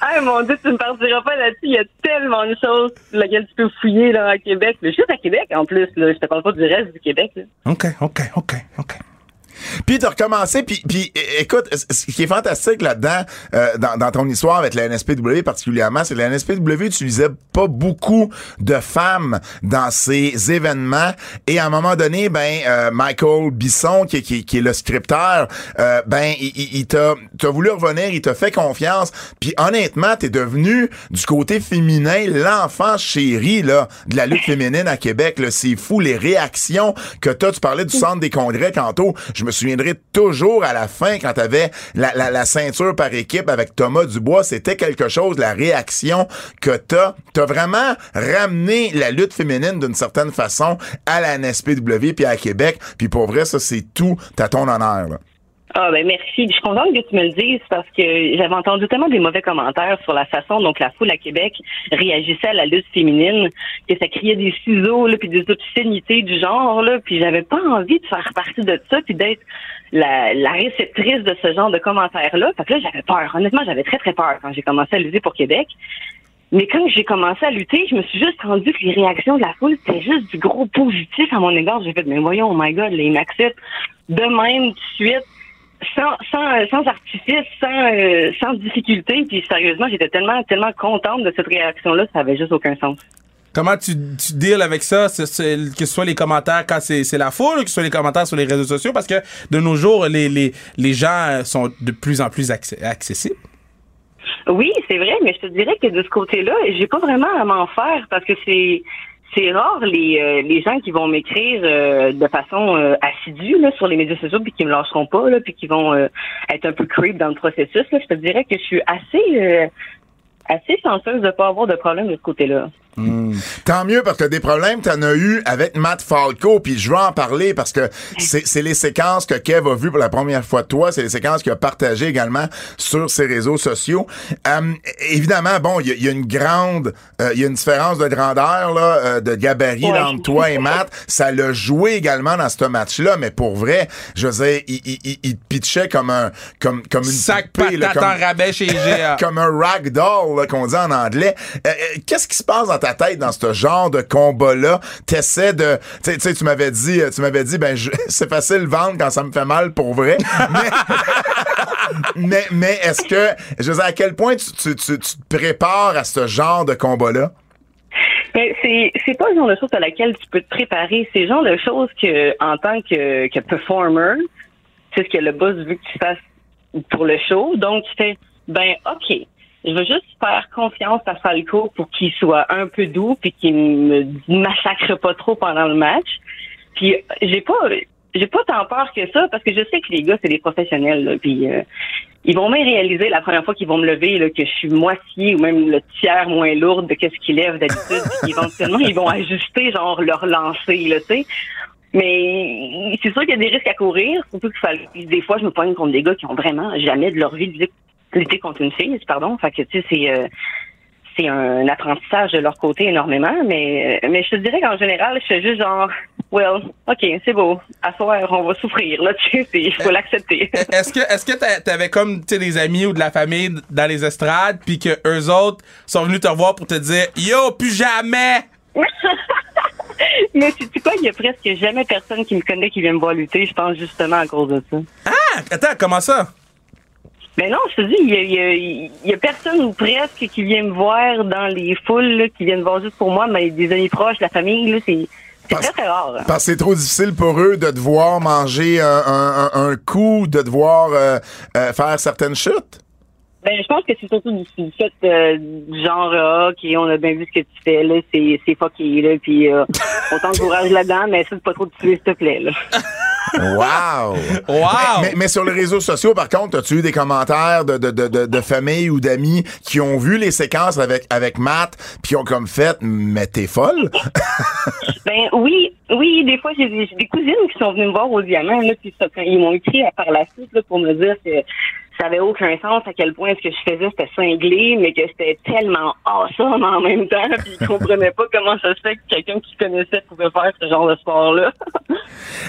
Ah mon dieu, tu me partiras pas là-dessus. Il y a tellement de choses sur lesquelles tu peux fouiller là, à Québec. Mais juste à Québec en plus, là. Je te parle pas du reste du Québec. Là. OK, OK, OK, OK. Puis t'as recommencé, puis, puis écoute, ce qui est fantastique là-dedans, euh, dans, dans ton histoire avec la NSPW particulièrement, c'est que la NSPW utilisait pas beaucoup de femmes dans ces événements. Et à un moment donné, ben euh, Michael Bisson, qui, est- qui, qui est le scripteur, euh, ben il, il- il t'a t'as voulu revenir, il t'a fait confiance. Puis honnêtement, t'es devenu du côté féminin l'enfant chéri là de la lutte féminine à Québec. là. C'est fou les réactions que t'as. Tu parlais du centre des congrès tantôt. Je, me- me souviendrai toujours à la fin, quand t'avais la, la, la ceinture par équipe avec Thomas Dubois, c'était quelque chose, la réaction que t'as. T'as vraiment ramené la lutte féminine d'une certaine façon à la NSPW puis à Québec. Puis pour vrai, ça, c'est tout à ton honneur. Là. Ah ben merci. Je suis contente que tu me le dises parce que j'avais entendu tellement des mauvais commentaires sur la façon dont la foule à Québec réagissait à la lutte féminine, que ça criait des ciseaux là, puis des obscénités du genre là, puis j'avais pas envie de faire partie de ça puis d'être la, la réceptrice de ce genre de commentaires là. Fait que là j'avais peur. Honnêtement, j'avais très très peur quand j'ai commencé à lutter pour Québec. Mais quand j'ai commencé à lutter, je me suis juste rendu que les réactions de la foule, c'était juste du gros positif à mon égard. J'ai fait, mais voyons, oh my God, les m'acceptent de même, de suite sans, sans, sans artifice, sans, euh, sans difficulté. Puis sérieusement, j'étais tellement, tellement contente de cette réaction-là, ça avait juste aucun sens. Comment tu, tu deals avec ça, que ce soit les commentaires quand c'est c'est la foule, que ce soit les commentaires sur les réseaux sociaux, parce que de nos jours, les, les, les gens sont de plus en plus accessibles. Oui, c'est vrai, mais je te dirais que de ce côté-là, j'ai pas vraiment à m'en faire parce que c'est c'est rare les euh, les gens qui vont m'écrire euh, de façon euh, assidue sur les médias sociaux puis qui me lâcheront pas là puis qui vont être un peu creep dans le processus. Je te dirais que je suis assez assez chanceuse de pas avoir de problème de ce côté-là. Tant mieux parce que des problèmes, t'en as eu avec Matt Falco, puis je veux en parler parce que c'est c'est les séquences que Kev a vues pour la première fois de toi, c'est les séquences qu'il a partagées également sur ses réseaux sociaux. Euh, évidemment, bon, il y, y a une grande, euh, il y a une différence de grandeur là, euh, de gabarit Ouais. entre toi et Matt. Ça l'a joué également dans ce match-là, mais pour vrai, je veux dire, il, il, il- pitchait comme un, comme comme une Sac poupée, là, comme- rabais chez comme un ragdoll qu'on dit en anglais. Euh, euh, Qu'est-ce qui se passe dans ta tête dans ce genre de combat-là T'essaies de, tu sais- tu m'avais dit, euh, tu m'avais dit, ben c'est facile de vendre quand ça me fait mal pour vrai. Mais, mais, est-ce que, je veux dire, à quel point tu, tu, tu, te prépares à ce genre de combat-là? Mais c'est c'est pas le genre de choses à laquelle tu peux te préparer. C'est le genre de choses que en tant que, que performer, c'est ce que le boss veut que tu fasses pour le show. Donc tu fais ben ok, je veux juste faire confiance à Falco pour qu'il soit un peu doux puis qu'il me massacre pas trop pendant le match. Puis j'ai pas j'ai pas tant peur que ça parce que je sais que les gars c'est des professionnels là, puis euh, ils vont même réaliser la première fois qu'ils vont me lever là, que je suis moitié ou même le tiers moins lourde de qu'est-ce qu'ils lèvent d'habitude éventuellement ils vont ajuster genre leur lancer là tu sais mais c'est sûr qu'il y a des risques à courir que des fois je me pogne contre des gars qui ont vraiment jamais de leur vie lutter- contre une fille pardon. Fait que tu sais c'est euh, c'est un apprentissage de leur côté énormément, mais, mais je te dirais qu'en général, je fais juste genre, well, ok, c'est beau, à soir, on va souffrir, là, tu sais, il faut l'accepter. Est-ce que est-ce que t'a- t'avais comme tu sais des amis ou de la famille dans les estrades puis que eux autres sont venus te revoir pour te dire yo plus jamais! Mais tu sais quoi, il y a presque jamais personne qui me connaît qui vient me voir lutter, je pense justement à cause de ça. ah! Attends comment ça? Mais non, je te dis, il y a, il y a- il y a personne ou presque qui vient me voir dans les foules, là, qui viennent me voir juste pour moi, mais des amis proches, la famille, là, c'est c'est Parce- très, très rare. hein. Parce que c'est trop difficile pour eux de devoir manger un, un, un- un coup, de devoir euh, euh, faire certaines chutes? Ben, je pense que c'est surtout du, du fait euh, du genre, ah, OK, on a bien vu ce que tu fais, là, c'est, c'est fucké, là, puis euh, on t'encourage là-dedans, mais essaie de pas trop te tuer, s'il te plaît, là. Wow! Wow! Mais, mais sur les réseaux sociaux, par contre, as-tu eu des commentaires de, de, de, de, de famille ou d'amis qui ont vu les séquences avec, avec Matt, puis ont comme fait, mais t'es folle? Ben oui, oui, des fois, j'ai des, j'ai des cousines qui sont venues me voir au diamant, là, puis ça, ils m'ont écrit à- par la suite, là, pour me dire que ça avait aucun sens à quel point ce que je faisais, c'était cinglé, mais que c'était tellement awesome en même temps, puis ils comprenaient pas comment ça se fait que quelqu'un qui connaissait pouvait faire ce genre de sport-là.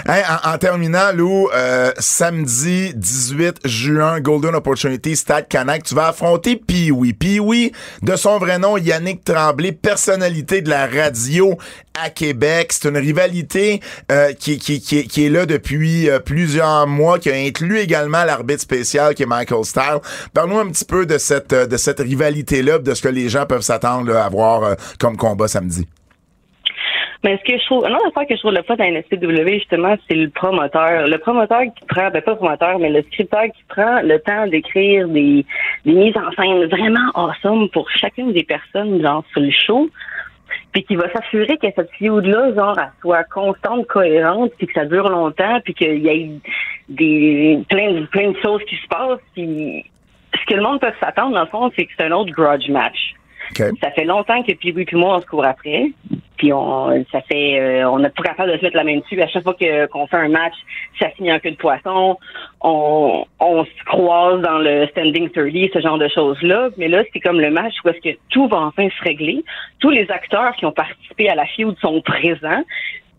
En, en terminant, Lou, euh, samedi 18 juin, Golden Opportunity, Stade Canac, tu vas affronter Pee-Wee. Pee-Wee, de son vrai nom, Yannick Tremblay, personnalité de la radio à Québec. C'est une rivalité euh, qui, est là depuis euh, plusieurs mois, qui a inclus également l'arbitre spécial qui est Michael Style. Parle-nous un petit peu de cette, euh, de cette rivalité-là, de ce que les gens peuvent s'attendre à voir comme combat samedi. Mais ce que je trouve, une autre affaire que je trouve le fun à NSPW, justement, c'est le promoteur. Le promoteur qui prend, ben pas le promoteur, mais le scripteur qui prend le temps d'écrire des, des mises en scène vraiment awesome pour chacune des personnes, genre, sur le show. Puis qui va s'assurer que cette feud-là, genre, elle soit constante, cohérente, puis que ça dure longtemps, puis qu'il y ait des plein de, plein de choses qui se passent, puis ce que le monde peut s'attendre, dans le fond, c'est que c'est un autre grudge match. Ça fait longtemps que puis puis moi on se court après. Puis on ça fait euh, on n'est pas capable de se mettre la main dessus. À chaque fois que qu'on fait un match, ça finit en queue de poisson. On, on se croise dans le standing 30, ce genre de choses-là. Mais là, c'est comme le match où est-ce que tout va enfin se régler. Tous les acteurs qui ont participé à la feud sont présents.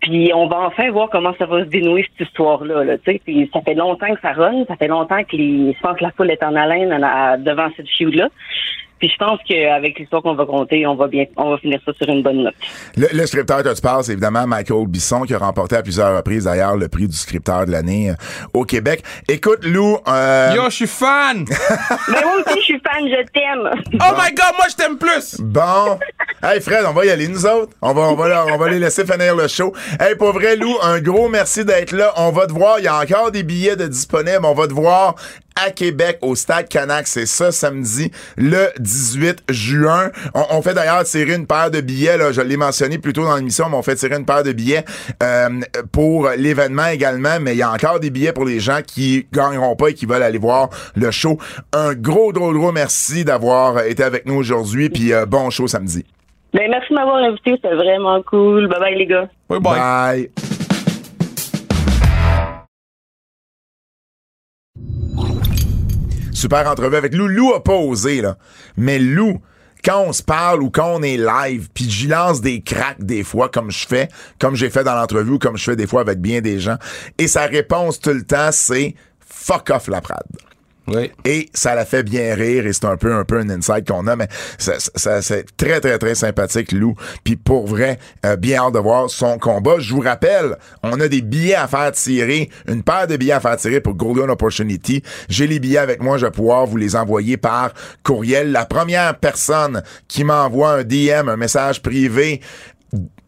Puis on va enfin voir comment ça va se dénouer cette histoire-là. Là, puis ça fait longtemps que ça run, ça fait longtemps que les, je pense que la foule est en haleine devant cette feud-là. Puis je pense qu'avec l'histoire qu'on va compter, on va bien, on va finir ça sur une bonne note. Le, le scripteur que tu parles, c'est évidemment Michael Bisson qui a remporté à plusieurs reprises d'ailleurs le prix du scripteur de l'année euh, au Québec. Écoute, Lou. Euh... Yo, je suis fan. Mais moi aussi, je suis fan, je t'aime. Oh my God, moi je t'aime plus. Bon. Hey Fred, on va y aller nous autres. On va, on va, on va les laisser finir le show. Hey, pour vrai, Lou, un gros merci d'être là. On va te voir. Il y a encore des billets de disponibles. On va te voir à Québec au Stade Canac. C'est ça samedi, le 18 juin. On, fait d'ailleurs tirer une paire de billets. Là, je l'ai mentionné plus tôt dans l'émission, mais on fait tirer une paire de billets euh, pour l'événement également. Mais il y a encore des billets pour les gens qui gagneront pas et qui veulent aller voir le show. Un gros, gros, gros merci d'avoir été avec nous aujourd'hui. Puis euh, bon show samedi. Ben, merci de m'avoir invité. C'était vraiment cool. Bye bye, les gars. bye. bye. Super entrevue avec Lou. Lou a pas osé, là. Mais Lou, quand on se parle ou quand on est live, puis j'y lance des cracks des fois, comme je fais, comme j'ai fait dans l'entrevue comme je fais des fois avec bien des gens, et sa réponse tout le temps, c'est « fuck off la prade ». Et ça la fait bien rire et c'est un peu un peu un insight qu'on a, mais ça, c'est très très très sympathique Lou. Puis pour vrai, euh, bien hâte de voir son combat. Je vous rappelle, on a des billets à faire tirer, une paire de billets à faire tirer pour Golden Opportunity. J'ai les billets avec moi, je vais pouvoir vous les envoyer par courriel. La première personne qui m'envoie un DM, un message privé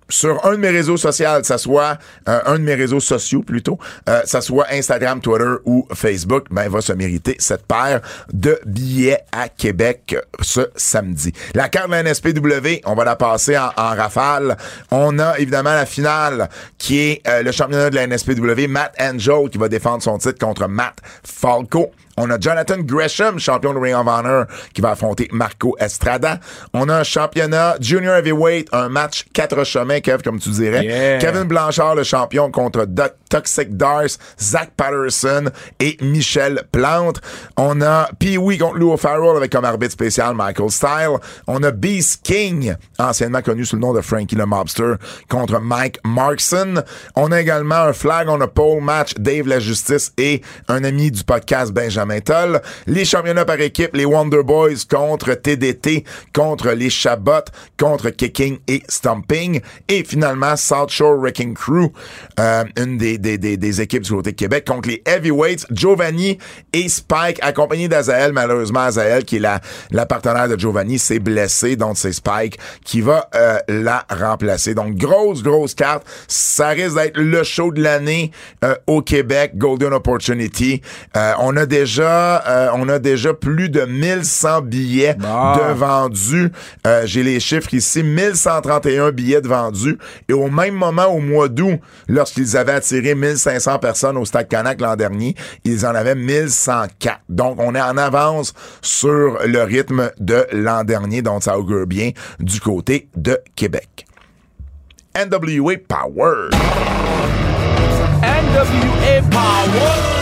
sur un de mes réseaux sociaux, ça soit euh, un de mes réseaux sociaux plutôt, euh, ça soit Instagram, Twitter ou Facebook, ben va se mériter cette paire de billets à Québec ce samedi. La carte de la NSPW, on va la passer en, rafale. On a évidemment la finale qui est euh, le championnat de la NSPW, Matt Angel qui va défendre son titre contre Matt Falco. On a Jonathan Gresham, champion de Ring of Honor, qui va affronter Marco Estrada. On a un championnat Junior Heavyweight, un match quatre chemins, Kev, comme tu dirais. Kevin Blanchard, le champion, contre Toxic Dars, Zach Patterson et Michel Plante. On a Pee-Wee contre Lou Farrell avec comme arbitre spécial Michael Style. On a Beast King, anciennement connu sous le nom de Frankie le Mobster, contre Mike Markson. On a également un flag on a pole match, Dave la Justice et un ami du podcast Benjamin les championnats par équipe, les Wonder Boys contre TDT, contre les Chabot, contre Kicking et Stomping. Et finalement, South Shore Wrecking Crew, euh, une des, des, des, équipes du côté de Québec, contre les Heavyweights, Giovanni et Spike, accompagnés d'Azael. Malheureusement, Azael, qui est la, la partenaire de Giovanni, s'est blessé. Donc, c'est Spike qui va euh, la remplacer. Donc, grosse, grosse carte. Ça risque d'être le show de l'année euh, au Québec, Golden Opportunity. on a déjà euh, on a déjà plus de 1100 billets de vendus. Euh, j'ai les chiffres ici, 1131 billets de vendus. Et au même moment, au mois d'août, lorsqu'ils avaient attiré 1500 personnes au Stade Canac l'an dernier, ils en avaient 1104. Donc, on est en avance sur le rythme de l'an dernier, donc ça augure bien du côté de Québec. NWA Power. NWA Power.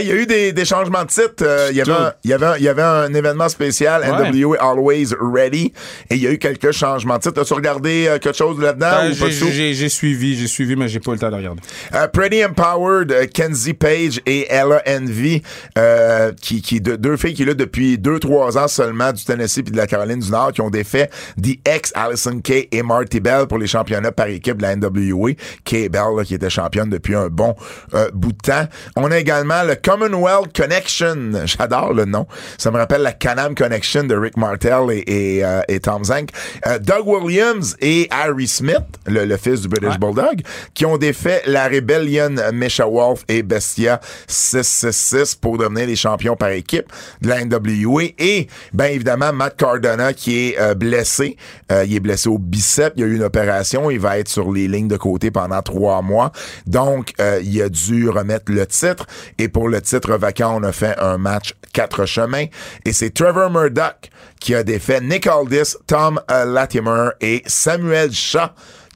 il y a eu des, changements de titre. Euh, il, y avait un, y avait événement spécial, NWA Always Ready, et il y a eu quelques changements de titre. As-tu regardé euh, quelque chose là-dedans? Ben, j'ai suivi, j'ai suivi, mais j'ai pas eu le temps de regarder. Euh, Pretty Empowered, Kenzie Page et Ella Envy, qui, qui deux filles qui là depuis deux, trois ans seulement du Tennessee puis de la Caroline du Nord, qui ont défait The ex Allison Kay et Marty Bell pour les championnats par équipe de la NWA. Kay Bell, qui était championne depuis un bon bout de temps. On a également le Commonwealth Connection. J'adore le nom. Ça me rappelle la Canam Connection de Rick Martel et, et, euh, et Tom Zank. Euh, Doug Williams et Harry Smith, le, le fils du British Ouais. Bulldog, qui ont défait la Rebellion Misha Wolf et Bestia 666 pour devenir les champions par équipe de la NWA. Et, bien évidemment, Matt Cardona qui est euh, blessé. Euh, il est blessé au bicep. Il y a eu une opération. Il va être sur les lignes de côté pendant trois mois. Donc, euh, il a dû remettre le titre. Et pour le titre vacant, on a fait un match quatre chemins. Et c'est Trevor Murdoch qui a défait Nick Aldis, Tom euh, Latimer et Samuel Shaw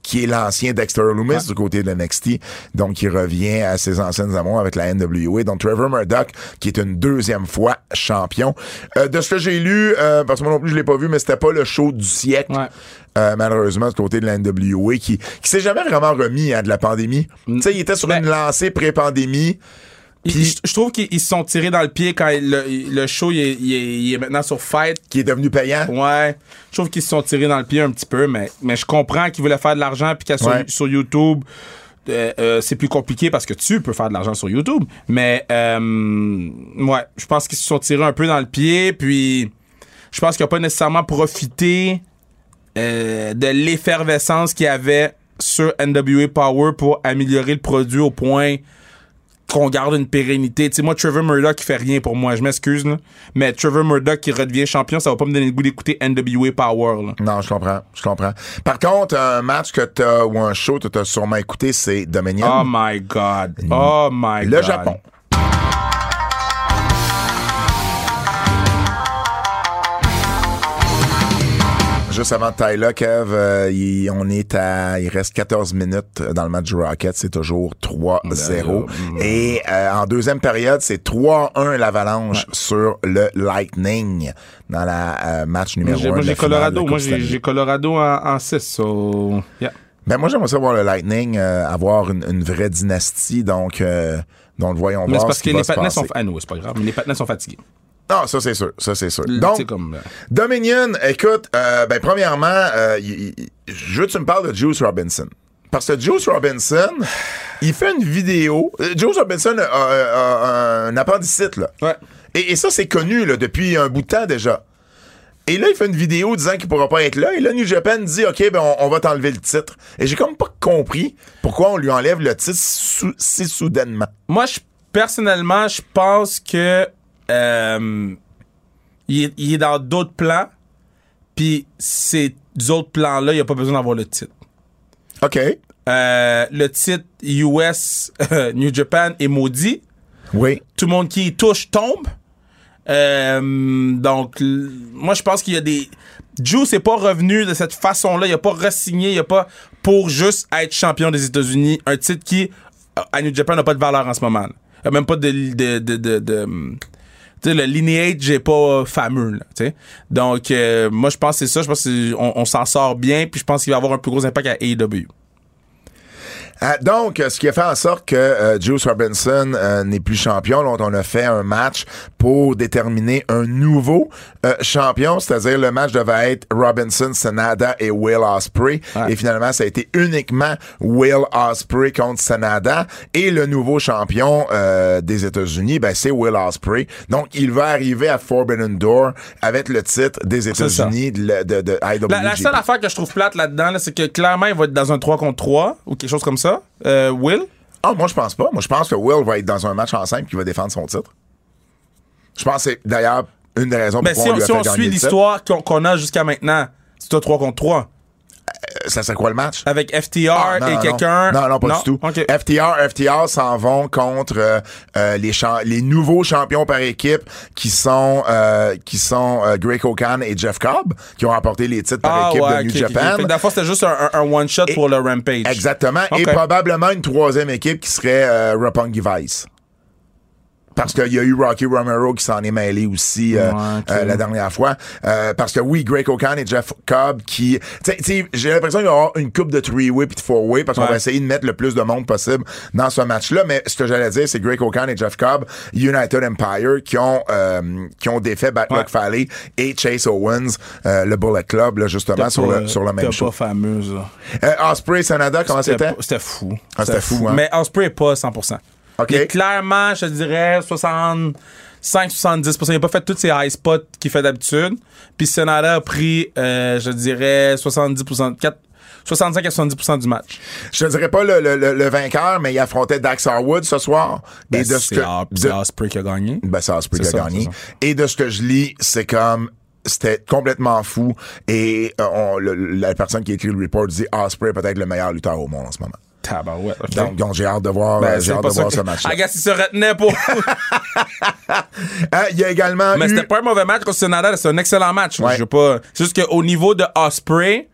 qui est l'ancien Dexter Loomis du côté de NXT. Donc, il revient à ses anciennes amours avec la NWA. Donc, Trevor Murdoch, qui est une deuxième fois champion. Euh, de ce que j'ai lu, euh, parce que moi non plus, je l'ai pas vu, mais c'était pas le show du siècle. Ouais. Euh, malheureusement, du côté de la NWA, qui, qui s'est jamais vraiment remis hein, de la pandémie. Tu sais, il était sur Ben- une lancée pré-pandémie. Puis- je, trouve qu'ils se sont tirés dans le pied quand le, le show il est, il est- il est maintenant sur Fight. qui est devenu payant. Ouais, je trouve qu'ils se sont tirés dans le pied un petit peu, mais, mais je comprends qu'ils voulaient faire de l'argent puis qu'à Ouais. sur YouTube, euh, euh, c'est plus compliqué parce que tu peux faire de l'argent sur YouTube. Mais euh, ouais, je pense qu'ils se sont tirés un peu dans le pied, puis je pense qu'ils n'ont pas nécessairement profité euh, de l'effervescence qu'il y avait sur NWA Power pour améliorer le produit au point qu'on garde une pérennité. Tu sais, moi, Trevor Murdoch, qui fait rien pour moi. Je m'excuse, là. Mais Trevor Murdoch qui redevient champion, ça va pas me donner le goût d'écouter NWA Power, là. Non, je comprends, je comprends. Par contre, un match que t'as, ou un show que t'as sûrement écouté, c'est Dominion. Oh my God. Oh my le God. Japon. Juste avant là, Kev, euh, il, on est à, il reste 14 minutes dans le match du Rocket, c'est toujours 3-0. Et euh, en deuxième période, c'est 3-1 l'Avalanche sur le Lightning dans la euh, match numéro 1 j'ai- moi, j'ai Colorado. Moi, j'ai en, en 6, so... Yeah. Ben moi j'aimerais ça voir le Lightning euh, avoir une, une vraie dynastie, donc euh, donc voyons Mais c'est voir parce ce que les patinets sont... Ah non, c'est pas grave, mais les patinets sont fatigués. Non, ça c'est sûr, ça c'est sûr. Donc comme... euh, Dominion, écoute, euh, ben premièrement, euh, y- y- je veux que tu me parles de Juice Robinson. Parce que Juice Robinson, il fait une vidéo. Juice Robinson a, a- a un appendicite, là. Ouais. Et, et ça, c'est connu là, depuis un bout de temps déjà. Et là, il fait une vidéo disant qu'il pourra pas être là. Et là, New Japan dit OK, ben on, on va t'enlever le titre. Et j'ai comme pas compris pourquoi on lui enlève le titre sou- si soudainement. Moi, je, personnellement, je pense que euh, il, est, il est dans d'autres plans. Puis ces autres plans-là, il n'y a pas besoin d'avoir le titre. OK. Euh, le titre US euh, New Japan est maudit. Oui. Tout le monde qui y touche tombe. Euh, donc, moi, je pense qu'il y a des. Juice n'est pas revenu de cette façon-là. Il n'a pas re-signé. Il a pas pour juste être champion des États-Unis. Un titre qui, à New Japan, n'a pas de valeur en ce moment. Il n'y a même pas de. de, de, de, de- tu le lineage n'est pas fameux. Là, tu sais. Donc, euh, moi, je pense que c'est ça. Je pense qu'on on, s'en sort bien. Puis je pense qu'il va avoir un plus gros impact à AEW. Euh, donc, ce qui a fait en sorte que euh, Juice Robinson euh, n'est plus champion, donc on a fait un match pour déterminer un nouveau euh, champion, c'est-à-dire le match devait être Robinson, Sanada et Will Ospreay, Ouais. et finalement ça a été uniquement Will Ospreay contre Sanada, et le nouveau champion euh, des États-Unis, ben c'est Will Ospreay. Donc, il va arriver à Forbidden Door avec le titre des. États-Unis de, de, de, de IWGP. La, la seule affaire que je trouve plate là-dedans, là, c'est que clairement, il va être dans un 3 contre 3 ou quelque chose comme ça. Euh, Will? Ah, moi, je pense pas. Moi, je pense que Will va être dans un match en simple qui va défendre son titre. Je pense que c'est d'ailleurs une des raisons Ben, pourquoi si on lui a si fait on suit l'histoire qu'on qu'on a jusqu'à maintenant, c'est un 3 contre 3. Ça serait quoi le match? Avec FTR Ah, non, et quelqu'un? Non, non, pas du tout. FTR, FTR s'en vont contre euh, euh, les, les nouveaux champions par équipe qui sont euh, qui sont euh, Greg O'Khan et Jeff Cobb qui ont remporté les titres par Ah, équipe ouais, de New ok, ok, ok. Japan. Le fond, c'était juste un, un- un one-shot pour le Rampage. Exactement. Et probablement une troisième équipe qui serait euh, Roppongi Vice. Parce qu'il y a eu Rocky Romero qui s'en est mêlé aussi euh, euh, la dernière fois. Euh, parce que oui, Greg O'Khan et Jeff Cobb qui... J'ai l'impression qu'il va y avoir une coupe de three-way puis de four-way parce qu'on Ouais. va essayer de mettre le plus de monde possible dans ce match-là. Mais ce que j'allais dire, c'est Greg O'Khan et Jeff Cobb, United Empire, qui ont qui ont défait Ouais. Valley et Chase Owens, le Bullet Club, là, justement, sur le, sur le même show. pas. Euh, Osprey, Sanada, comment c'était? C'était? fou. Ah, c'était fou, hein? Mais Osprey est pas 100%. OK. Il est clairement, je te dirais, 65-70%. Il n'a pas fait tous ses high spots qu'il fait d'habitude. Puis Senada a pris, euh, je dirais, 70%, 4 65 à 70% du match. Je te dirais pas le, le, le, vainqueur, mais il affrontait Dax Harwood ce soir. Ben, et de ce c'est que. C'est Osprey qui a gagné. Ben, c'est Osprey qui a ça, gagné. Et de ce que je lis, c'est comme c'était complètement fou. Et euh, on- le- la personne qui a écrit le report dit Osprey est peut-être le meilleur lutteur au monde en ce moment. Tabarouette. Donc, donc j'ai hâte de voir, Ben, euh, j'ai hâte de voir que- ce match-là. I guess il se retenait pour. Euh, Il y a également Mais eu- c'était pas un mauvais match contre Senada, c'est un excellent match. Ouais. Je veux pas. C'est juste qu'au niveau de Osprey,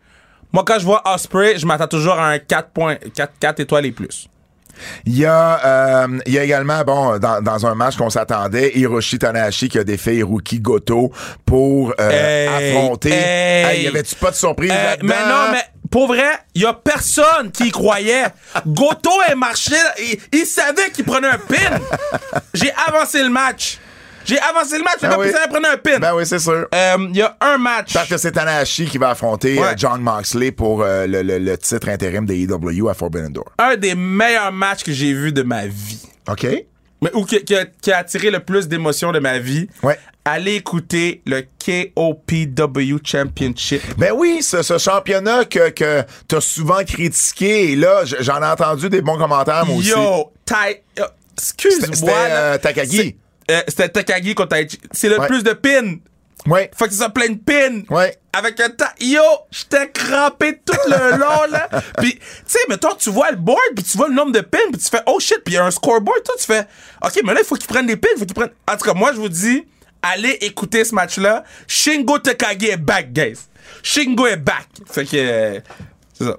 moi quand je vois Osprey, je m'attends toujours à un 4 points, 4, 4 étoiles et plus. Il y a, euh, il y a également, bon, dans, dans un match qu'on s'attendait, Hiroshi Tanahashi qui a défait Hiroki Goto pour euh, Hey, affronter. hey. y avait-tu pas de surprise Euh, là-dedans? mais non, mais pour vrai, il y a personne qui y croyait. Goto est marché, il, il savait qu'il prenait un pin. J'ai avancé le match. J'ai avancé le match, j'ai Ben pas oui. à prendre un pin. Ben oui, c'est sûr. Euh, Il y a un match. Parce que c'est Tanahashi qui va affronter Ouais. euh, John Moxley pour euh, le, le- le titre intérim des EW à Forbidden Door. Un des meilleurs matchs que j'ai vu de ma vie. OK? Mais, ou qui, qui a, qui a attiré le plus d'émotions de ma vie. Ouais. Allez écouter le KOPW Championship. Ben oui, ce, ce championnat que, que t'as souvent critiqué, et là, j'en ai entendu des bons commentaires, moi aussi. Yo, euh, Excuse-moi. c'était, euh, Takagi. Euh, C'était Takagi contre Taichi. C'est le Ouais. plus de pins. Ouais, Fait que ça plein de pins. ouais. Avec un ta... Yo, j'étais crampé tout le long, là. Puis, tu sais, mettons, tu vois le board, puis tu vois le nombre de pins, puis tu fais, oh shit, puis il y a un scoreboard, toi, tu fais, OK, mais là, il faut qu'ils prennent des pins, il faut qu'ils prennent. En tout cas, moi, je vous dis, allez écouter ce match-là. Shingo Takagi est back, guys. Shingo est back. Fait que. euh, c'est ça.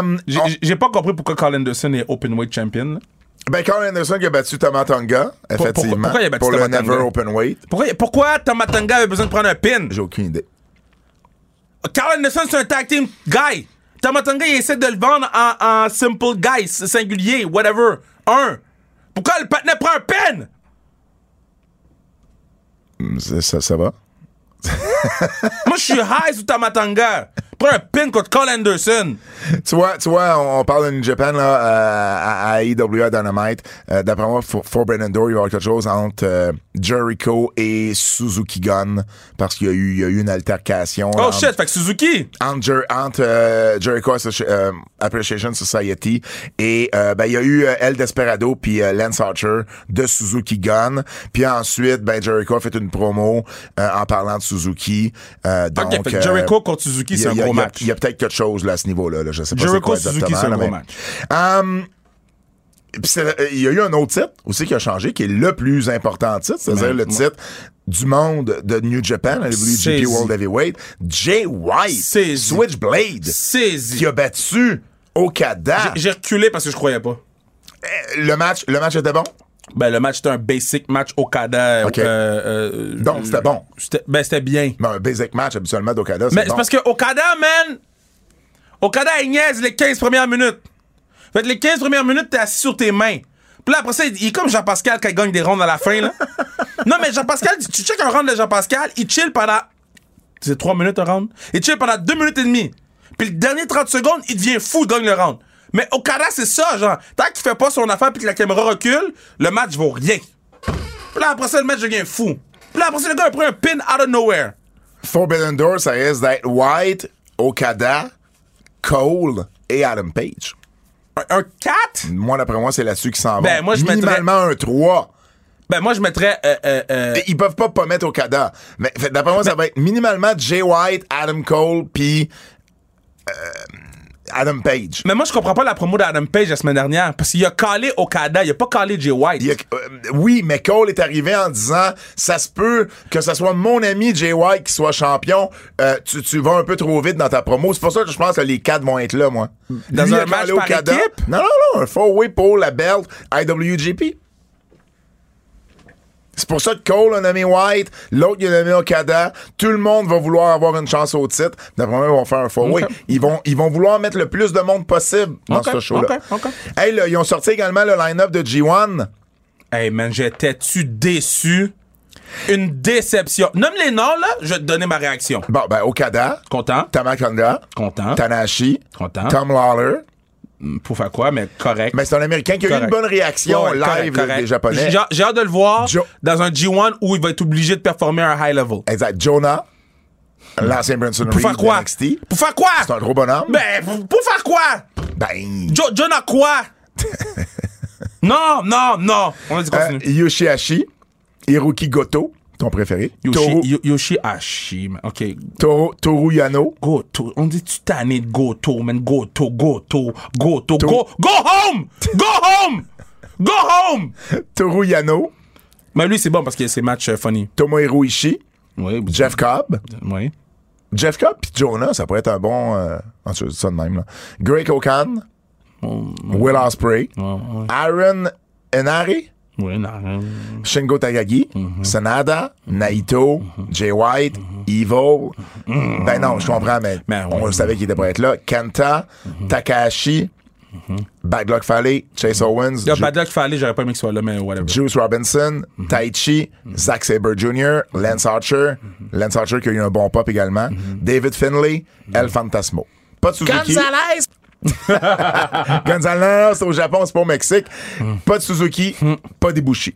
Um, J'ai- on- pas compris pourquoi Carl Anderson est openweight champion. Ben, Carl Anderson qui a battu Thomas Tonga, effectivement. pourquoi- pourquoi il a battu Pour le Tonga? Never Openweight. Pourquoi, pourquoi Tamatanga avait besoin de prendre un pin? J'ai aucune idée. Carl Anderson, c'est un tag team guy. Tamatanga, il essaie de le vendre en, en simple guy, singulier, whatever. Un. Pourquoi le patinet prend un pen? Hmm, Ça, ça, ça va? Moi, je suis high sur Tamatanga. Prends un pin contre Carl Anderson. Tu vois, tu vois, on, on parle de New Japan là, euh, à, à AEW à Dynamite. Euh, D'après moi, for, Forbidden Door, il va y avoir quelque chose entre euh, Jericho et Suzuki Gun parce qu'il y a eu, il y a eu une altercation. Oh entre- shit, fait que Suzuki. entre, entre, Jericho Associ- Appreciation Society et ben il y a eu El Desperado puis Lance Archer de Suzuki Gun puis ensuite ben Jericho a fait une promo en parlant de Suzuki donc Ok, fait que euh, Jericho contre Suzuki, c'est un gros il y a- match. Il y a peut-être quelque chose là à ce niveau-là. Là. Je sais pas c'est quoi Suzuki, exactement, c'est un gros match. Euh, il y a eu un autre titre aussi qui a changé, qui est le plus important titre, c'est-à-dire le titre du monde de New Japan, la WGP. World Heavyweight, Jay White. Switchblade, qui a battu Okada. J'ai reculé parce que je croyais pas. Le match, le match était bon? Ben, le match, c'était un basic match Okada. Ok. euh, euh, Donc, c'était bon. Ben, c'était bien. Mais un basic match, habituellement, d'Okada, c'est Mais bon. c'est parce que Okada, man, Okada, il niaise les 15 premières minutes. Fait que les 15 premières minutes, t'es assis sur tes mains. Puis là, après ça, il est comme Jean-Pascal quand il gagne des rondes à la fin, là. non, mais Jean-Pascal, tu check un round de Jean-Pascal, il chill pendant. C'est 3 minutes un round? Il chill pendant 2 minutes et demie. Puis le dernier 30 secondes, il devient fou, il gagne le round. Mais Okada, c'est ça, genre. Tant qu'il fait pas son affaire puis que la caméra recule, le match vaut rien. Puis là, après ça, le match devient fou. Puis là, après ça, le gars a pris un pin out of nowhere. Forbidden Door, ça risque d'être White, Okada, Cole et Adam Page. Un, un 4? Moi, d'après moi, c'est là-dessus qu'ils s'en. Ben, moi, je mettrais- Minimalement un 3. Ben, moi, je mettrais. euh, euh, euh, Et Ils peuvent pas pas mettre Okada. Mais d'après moi, ça va être minimalement Jay White, Adam Cole, puis euh, Adam Page. Mais moi, je comprends pas la promo d'Adam Page la semaine dernière. Parce qu'il a calé Okada, il a pas calé Jay White. Il y a- euh, oui, mais Cole est arrivé en disant ça se peut que ce soit mon ami Jay White qui soit champion. Euh, tu, tu vas un peu trop vite dans ta promo. C'est pour ça que je pense que les quatre vont être là, moi. Dans Lui un match par équipe? Non, non, non, un four-way pour la belt IWGP. C'est pour ça que Cole a nommé White, l'autre il a nommé Okada. Tout le monde va vouloir avoir une chance au titre. D'après moi, ils vont faire un four-way. Ok. Ils, vont, ils vont vouloir mettre le plus de monde possible dans ce show-là. ok, ok. Hey, là, ils ont sorti également le line-up de G1. Hey, man, j'étais-tu déçu? Une déception. Nomme les noms, là, je vais te donner ma réaction. Bon, ben, Okada, Content? Tamakonga, Content. Tanahashi, Content. Tom Lawler, Pour faire quoi, mais correct. Mais c'est un Américain qui a eu une bonne réaction Ouais, live correct, des Japonais. J'ai hâte de le voir Jo- dans un G1 où il va être obligé de performer à un high level. Exact. Jonah, l'ancien Branson Pour Reed faire quoi? NXT. Pour faire quoi? C'est un gros bonhomme. Ben, pour, pour faire quoi? Ben, Jo- John a quoi? non, non, non. On va dire euh, continue. Yoshihashi, Hiroki Goto, ton préféré? Yoshi, Toru, Yo- Yoshi. OK. Toru, Toru Yano, Goto. On dit tu tanné de Goto, man. Goto, Goto, Goto. To- Go, go home! Go home! Go home! Toru Yano, Mais lui, c'est bon parce a ses matchs euh, funny. Tomohiro Ishii, Oui, Jeff Cobb? Oui. Jeff Cobb puis Jonah, ça pourrait être un bon... Euh, en tout cas, ça de même, là. Greg O'Khan, Will Ospreay, Aaron Enari, Oui, non. Shingo Takagi, Sanada, Naito, Jay White, Evil. Ben non, je comprends, mais Ben, on ouais. savait qu'il était pour être là. Kenta, Takahashi, Bad Luck Fale, Chase Owens, Il y a Ju- pas de là qu'il fallait, j'aurais pas aimé qu'il soit là, mais whatever. Juice Robinson, Taichi, Zack Sabre Jr., Lance Archer, Lance Archer qui a eu un bon pop également, David Finlay, El Fantasmo. Pas de Suzuki. Gonzalez! Gonzalez, c'est au Japon, c'est pas au Mexique. Pas de Suzuki, pas d'Ibushi.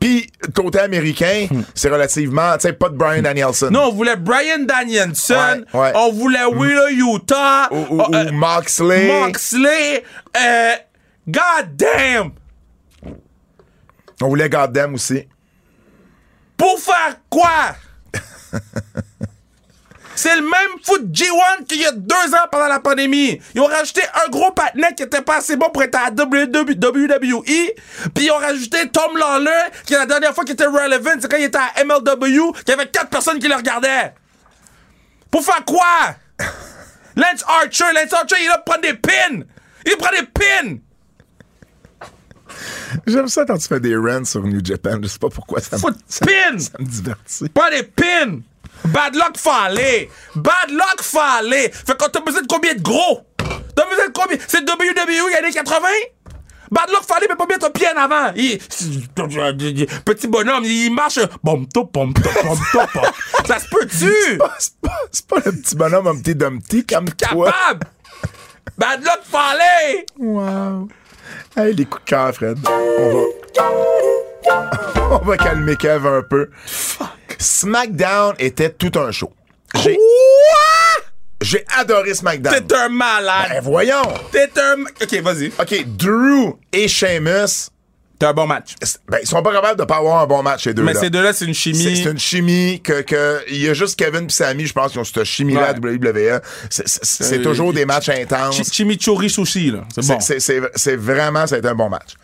Puis, côté américain, c'est relativement, tu sais, pas de Brian Danielson. Non, on voulait Brian Danielson. Ouais, ouais. On voulait Wheeler Utah. Ou, ou- euh, ou Moxley. Moxley. Euh, God damn! On voulait Goddamn aussi. Pour faire quoi? C'est le même foot G1 qu'il y a deux ans pendant la pandémie. Ils ont rajouté un gros patinet qui était pas assez bon pour être à la WWE. Puis ils ont rajouté Tom Lawler, qui la dernière fois qu'il était relevant, c'est quand il était à MLW, qu'il y avait quatre personnes qui le regardaient. Pour faire quoi? Lance Archer, Lance Archer, il est là pour prendre des pins. Il prend des pins. J'aime ça quand tu fais des runs sur New Japan. Je sais pas pourquoi ça me, Foot ça, pins. ça me divertit. Pas des pins! Bad luck fallait! Bad luck fallait! Fait qu'on t'as besoin de combien de gros? T'as besoin de combien? C'est WWE années 80? Bad luck fallait, mais pas bien ton pied en avant! Il- petit bonhomme, il marche. Ça se peut-tu? C'est pas, c'est pas le petit bonhomme Humpty Dumpty comme toi. Capable! Bad luck fallait! Wow. Hey, les coups de cœur, Fred. On va. On va calmer Kev un peu. SmackDown était tout un show. J'ai, j'ai adoré SmackDown. T'es un malade! Ben voyons. T'es un. Ok, vas-y. OK, Drew et Sheamus, T'as un bon match. ben, ils sont pas capables de pas avoir un bon match, ces deux-là. Mais ces deux-là, c'est une chimie. c'est une chimie que, que il y a juste Kevin et Sami, je pense, qui ont cette chimie-là Ouais. à WWE. C'est- C'est c'est Euh, toujours des matchs intenses. Chi- Chimichurri sushi, là. C'est bon. c'est- C'est c'est vraiment, ça a été un bon match.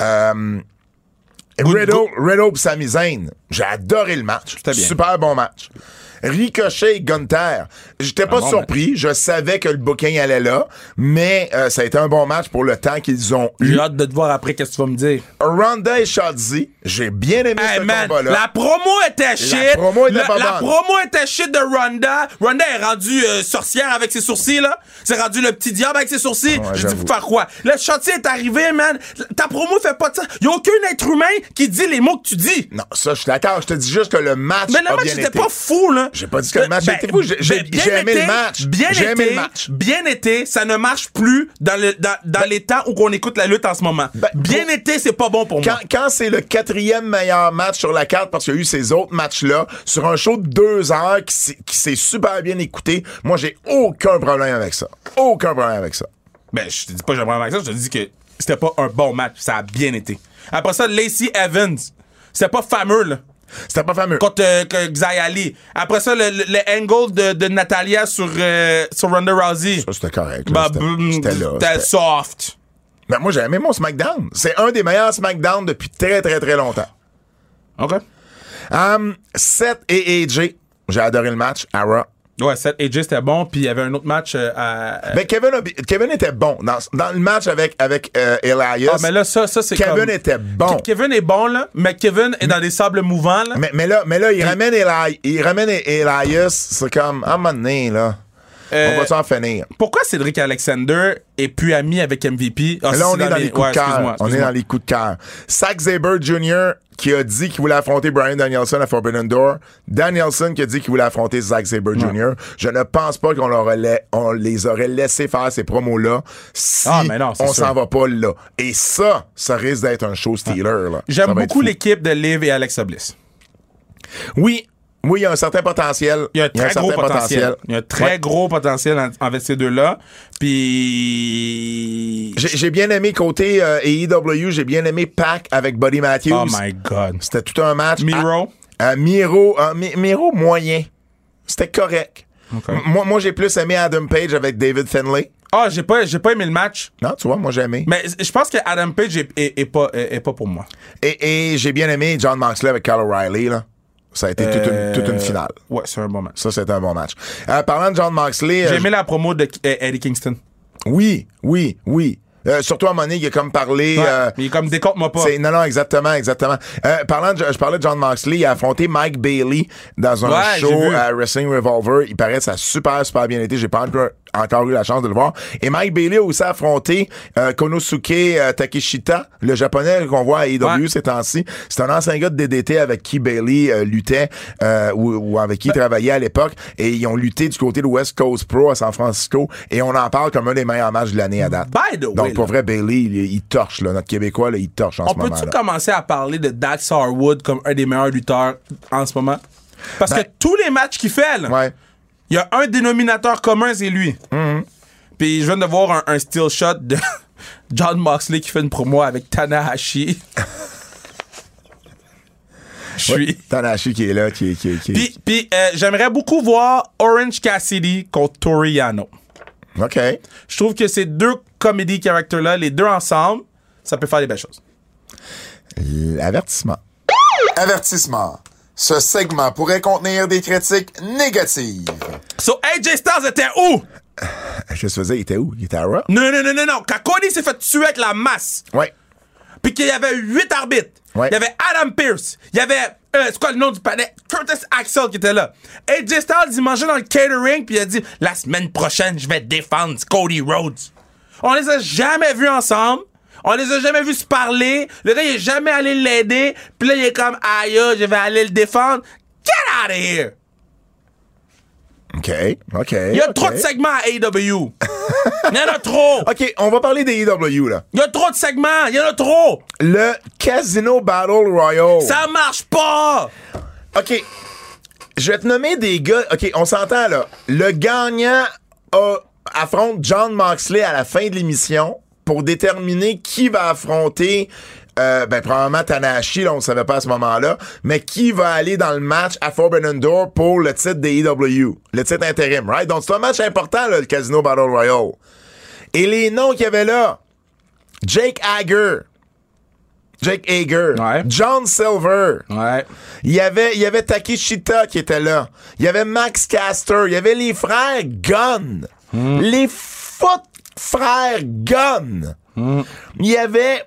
Euh, Riddle, Riddle et Sami Zayn, j'ai adoré le match. Super bon match. Ricochet et Gunther, j'étais pas bon surpris, je savais que le booking allait là, mais euh, ça a été un bon match pour le temps qu'ils ont eu. J'ai hâte de te voir après qu'est-ce que tu vas me dire? Ronda et Shotzi, j'ai bien aimé Hey ce combat-là. la promo était shit. promo était la, pas la promo était shit de Ronda. Ronda est rendue euh, sorcière avec ses sourcils là. C'est rendu le petit diable avec ses sourcils. Ouais, Je dis pour faire quoi? Le Shotzi est arrivé, man. Ta promo fait pas de ça. Y a aucun être humain qui dit les mots que tu dis. Non, ça, je suis d'accord. Je te dis juste que le match Mais le match bien était été. pas fou, là. J'ai pas dit que le match était fou. J'ai- j'ai- j'ai aimé été, le match. Bien J'ai aimé été, le match. Bien été, ça ne marche plus dans, le, dans, dans les temps où on écoute la lutte en ce moment. Ben, bien pour- été, c'est pas bon pour Quand, moi. quand c'est le quatrième meilleur match sur la carte, parce qu'il y a eu ces autres matchs-là, sur un show de deux heures qui s'est- qui s'est super bien écouté, moi, j'ai aucun problème avec ça. Aucun problème avec ça. Ben, je te dis pas que j'aimerais avec ça, je te dis que c'était pas un bon match. Ça a bien été. Après ça, Lacey Evans. C'était pas fameux, là. C'était pas fameux. Contre euh, que Xia Ali. Après ça, le, le- le angle de, de Natalia sur, euh, sur Ronda Rousey. Ça, c'était correct. Bah, C'était- là. C'était c'était- soft. Mais moi, j'ai aimé mon SmackDown. C'est un des meilleurs SmackDown depuis très, très, très longtemps. OK. Um, Seth et AJ, j'ai adoré le match. Ara. Ouais, Seth AJ, c'était bon. Puis il y avait un autre match euh, à. Mais Kevin, Kevin était bon. Dans, dans le match avec, avec euh, Elias, Ah, mais là, ça, ça c'est Kevin comme- était bon. Ke- Kevin est bon, là. Mais Kevin est dans des sables mouvants, là. Mais, mais là, mais là, il ramène Eli, il ramène Elias, c'est comme, à un moment donné, là. Euh, On va s'en finir? Pourquoi Cédric Alexander est plus ami avec MVP? Ah, Là, on est dans les coups de cœur. On est dans les coups de cœur. Zack Zaber Jr. qui a dit qu'il voulait affronter Brian Danielson à Forbidden Door. Danielson qui a dit qu'il voulait affronter Zack Zaber Jr. Je ne pense pas qu'on on les aurait laissé faire ces promos-là si Ah, mais non, on s'en va pas là. Et ça, ça risque d'être un show stealer. J'aime beaucoup l'équipe de Liv et Alexa Bliss. Oui, oui, il y a un certain potentiel. Il y a un très gros potentiel. Il y a un très Ouais. gros potentiel en- avec ces deux-là. Puis. J'ai bien aimé côté euh, AEW, j'ai bien aimé Pac avec Buddy Matthews. Oh my God. C'était tout un match. Miro? Ah, ah, Miro, Mi- Miro moyen. C'était correct. Moi, moi j'ai plus aimé Adam Page avec David Finlay. Ah, j'ai pas, j'ai pas aimé le match. Non, tu vois, moi j'ai aimé. Mais je pense que Adam Page est, est- est pas, est, est pas pour moi. Et, et j'ai bien aimé John Moxley avec Kyle O'Reilly. Là. Ça a été toute, une, toute une finale. Ouais, c'est un bon match. Ça, c'était un bon match. Euh, parlant de John Moxley, J'ai euh, aimé la promo de euh, Eddie Kingston. oui, oui, oui. Euh, surtout à Monique, il a comme parlé. Ouais, euh, mais il est comme décompte-moi pas. Non, non, exactement, exactement. Euh, parlant de, je parlais de John Moxley, il a affronté Mike Bailey dans un Ouais, show à Wrestling Revolver. Il paraît que ça a super, super bien été. J'ai pas encore, encore eu la chance de le voir. Et Mike Bailey a aussi affronté euh, Konosuke euh, Takeshita, le japonais qu'on voit à AEW Ouais. ces temps-ci. C'est un ancien gars de DDT avec qui Bailey euh, luttait euh, ou, ou avec qui il travaillait à l'époque. Et ils ont lutté du côté de West Coast Pro à San Francisco. Et on en parle comme un des meilleurs matchs de l'année à date. By the way, Donc, pour vrai, Bailey, il, il torche, là. Notre Québécois, là, il torche en on ce moment. peut-tu commencer à parler de Dax Harwood comme un des meilleurs lutteurs en ce moment? Parce Ben- que tous les matchs qu'il fait, là, Ouais. Il y a un dénominateur commun, c'est lui. Mm-hmm. Puis je viens de voir un, un still shot de John Moxley qui fait une promo avec Tanahashi. Je suis. Tanahashi qui est là, qui est. Qui Puis, puis, euh, j'aimerais beaucoup voir Orange Cassidy contre Toriano. OK. Je trouve que ces deux comedy characters-là, les deux ensemble, ça peut faire des belles choses. Avertissement. Avertissement. Ce segment pourrait contenir des critiques négatives. So, AJ Styles était où? Je se faisais, il était où? Il était à Raw? Non, non, non, non, non. Quand Cody s'est fait tuer avec la masse, Ouais. puis qu'il y avait huit arbitres, Ouais. il y avait Adam Pierce, il y avait, euh, c'est quoi le nom du panel? Curtis Axel qui était là. AJ Styles, il mangeait dans le catering, puis il a dit, la semaine prochaine, je vais défendre Cody Rhodes. On les a jamais vus ensemble. On les a jamais vus se parler. Le gars, il est jamais allé l'aider. Puis là, il est comme, aïe, je vais aller le défendre. Get out of here! OK. OK. Il y a trop de segments à AEW. Il y en a trop. OK, on va parler des EW, là. Il y a trop de segments. Il y en a trop. Le Casino Battle Royale. Ça marche pas. OK. Je vais te nommer des gars. OK, on s'entend, là. Le gagnant a- affronte John Moxley à la fin de l'émission pour déterminer qui va affronter. euh, ben, probablement Tanahashi, là, on ne savait pas à ce moment-là, mais qui va aller dans le match à Forbidden Door pour le titre des EW, le titre intérim, right? Donc, c'est un match important, là, le Casino Battle Royale. Et les noms qu'il y avait là, Jake Hager, Jake Hager, Ouais. John Silver, Ouais. il y avait, il y avait Takeshita qui était là. Il y avait Max Caster. Il y avait les frères Gunn. Les foot frères Gunn. Il y avait.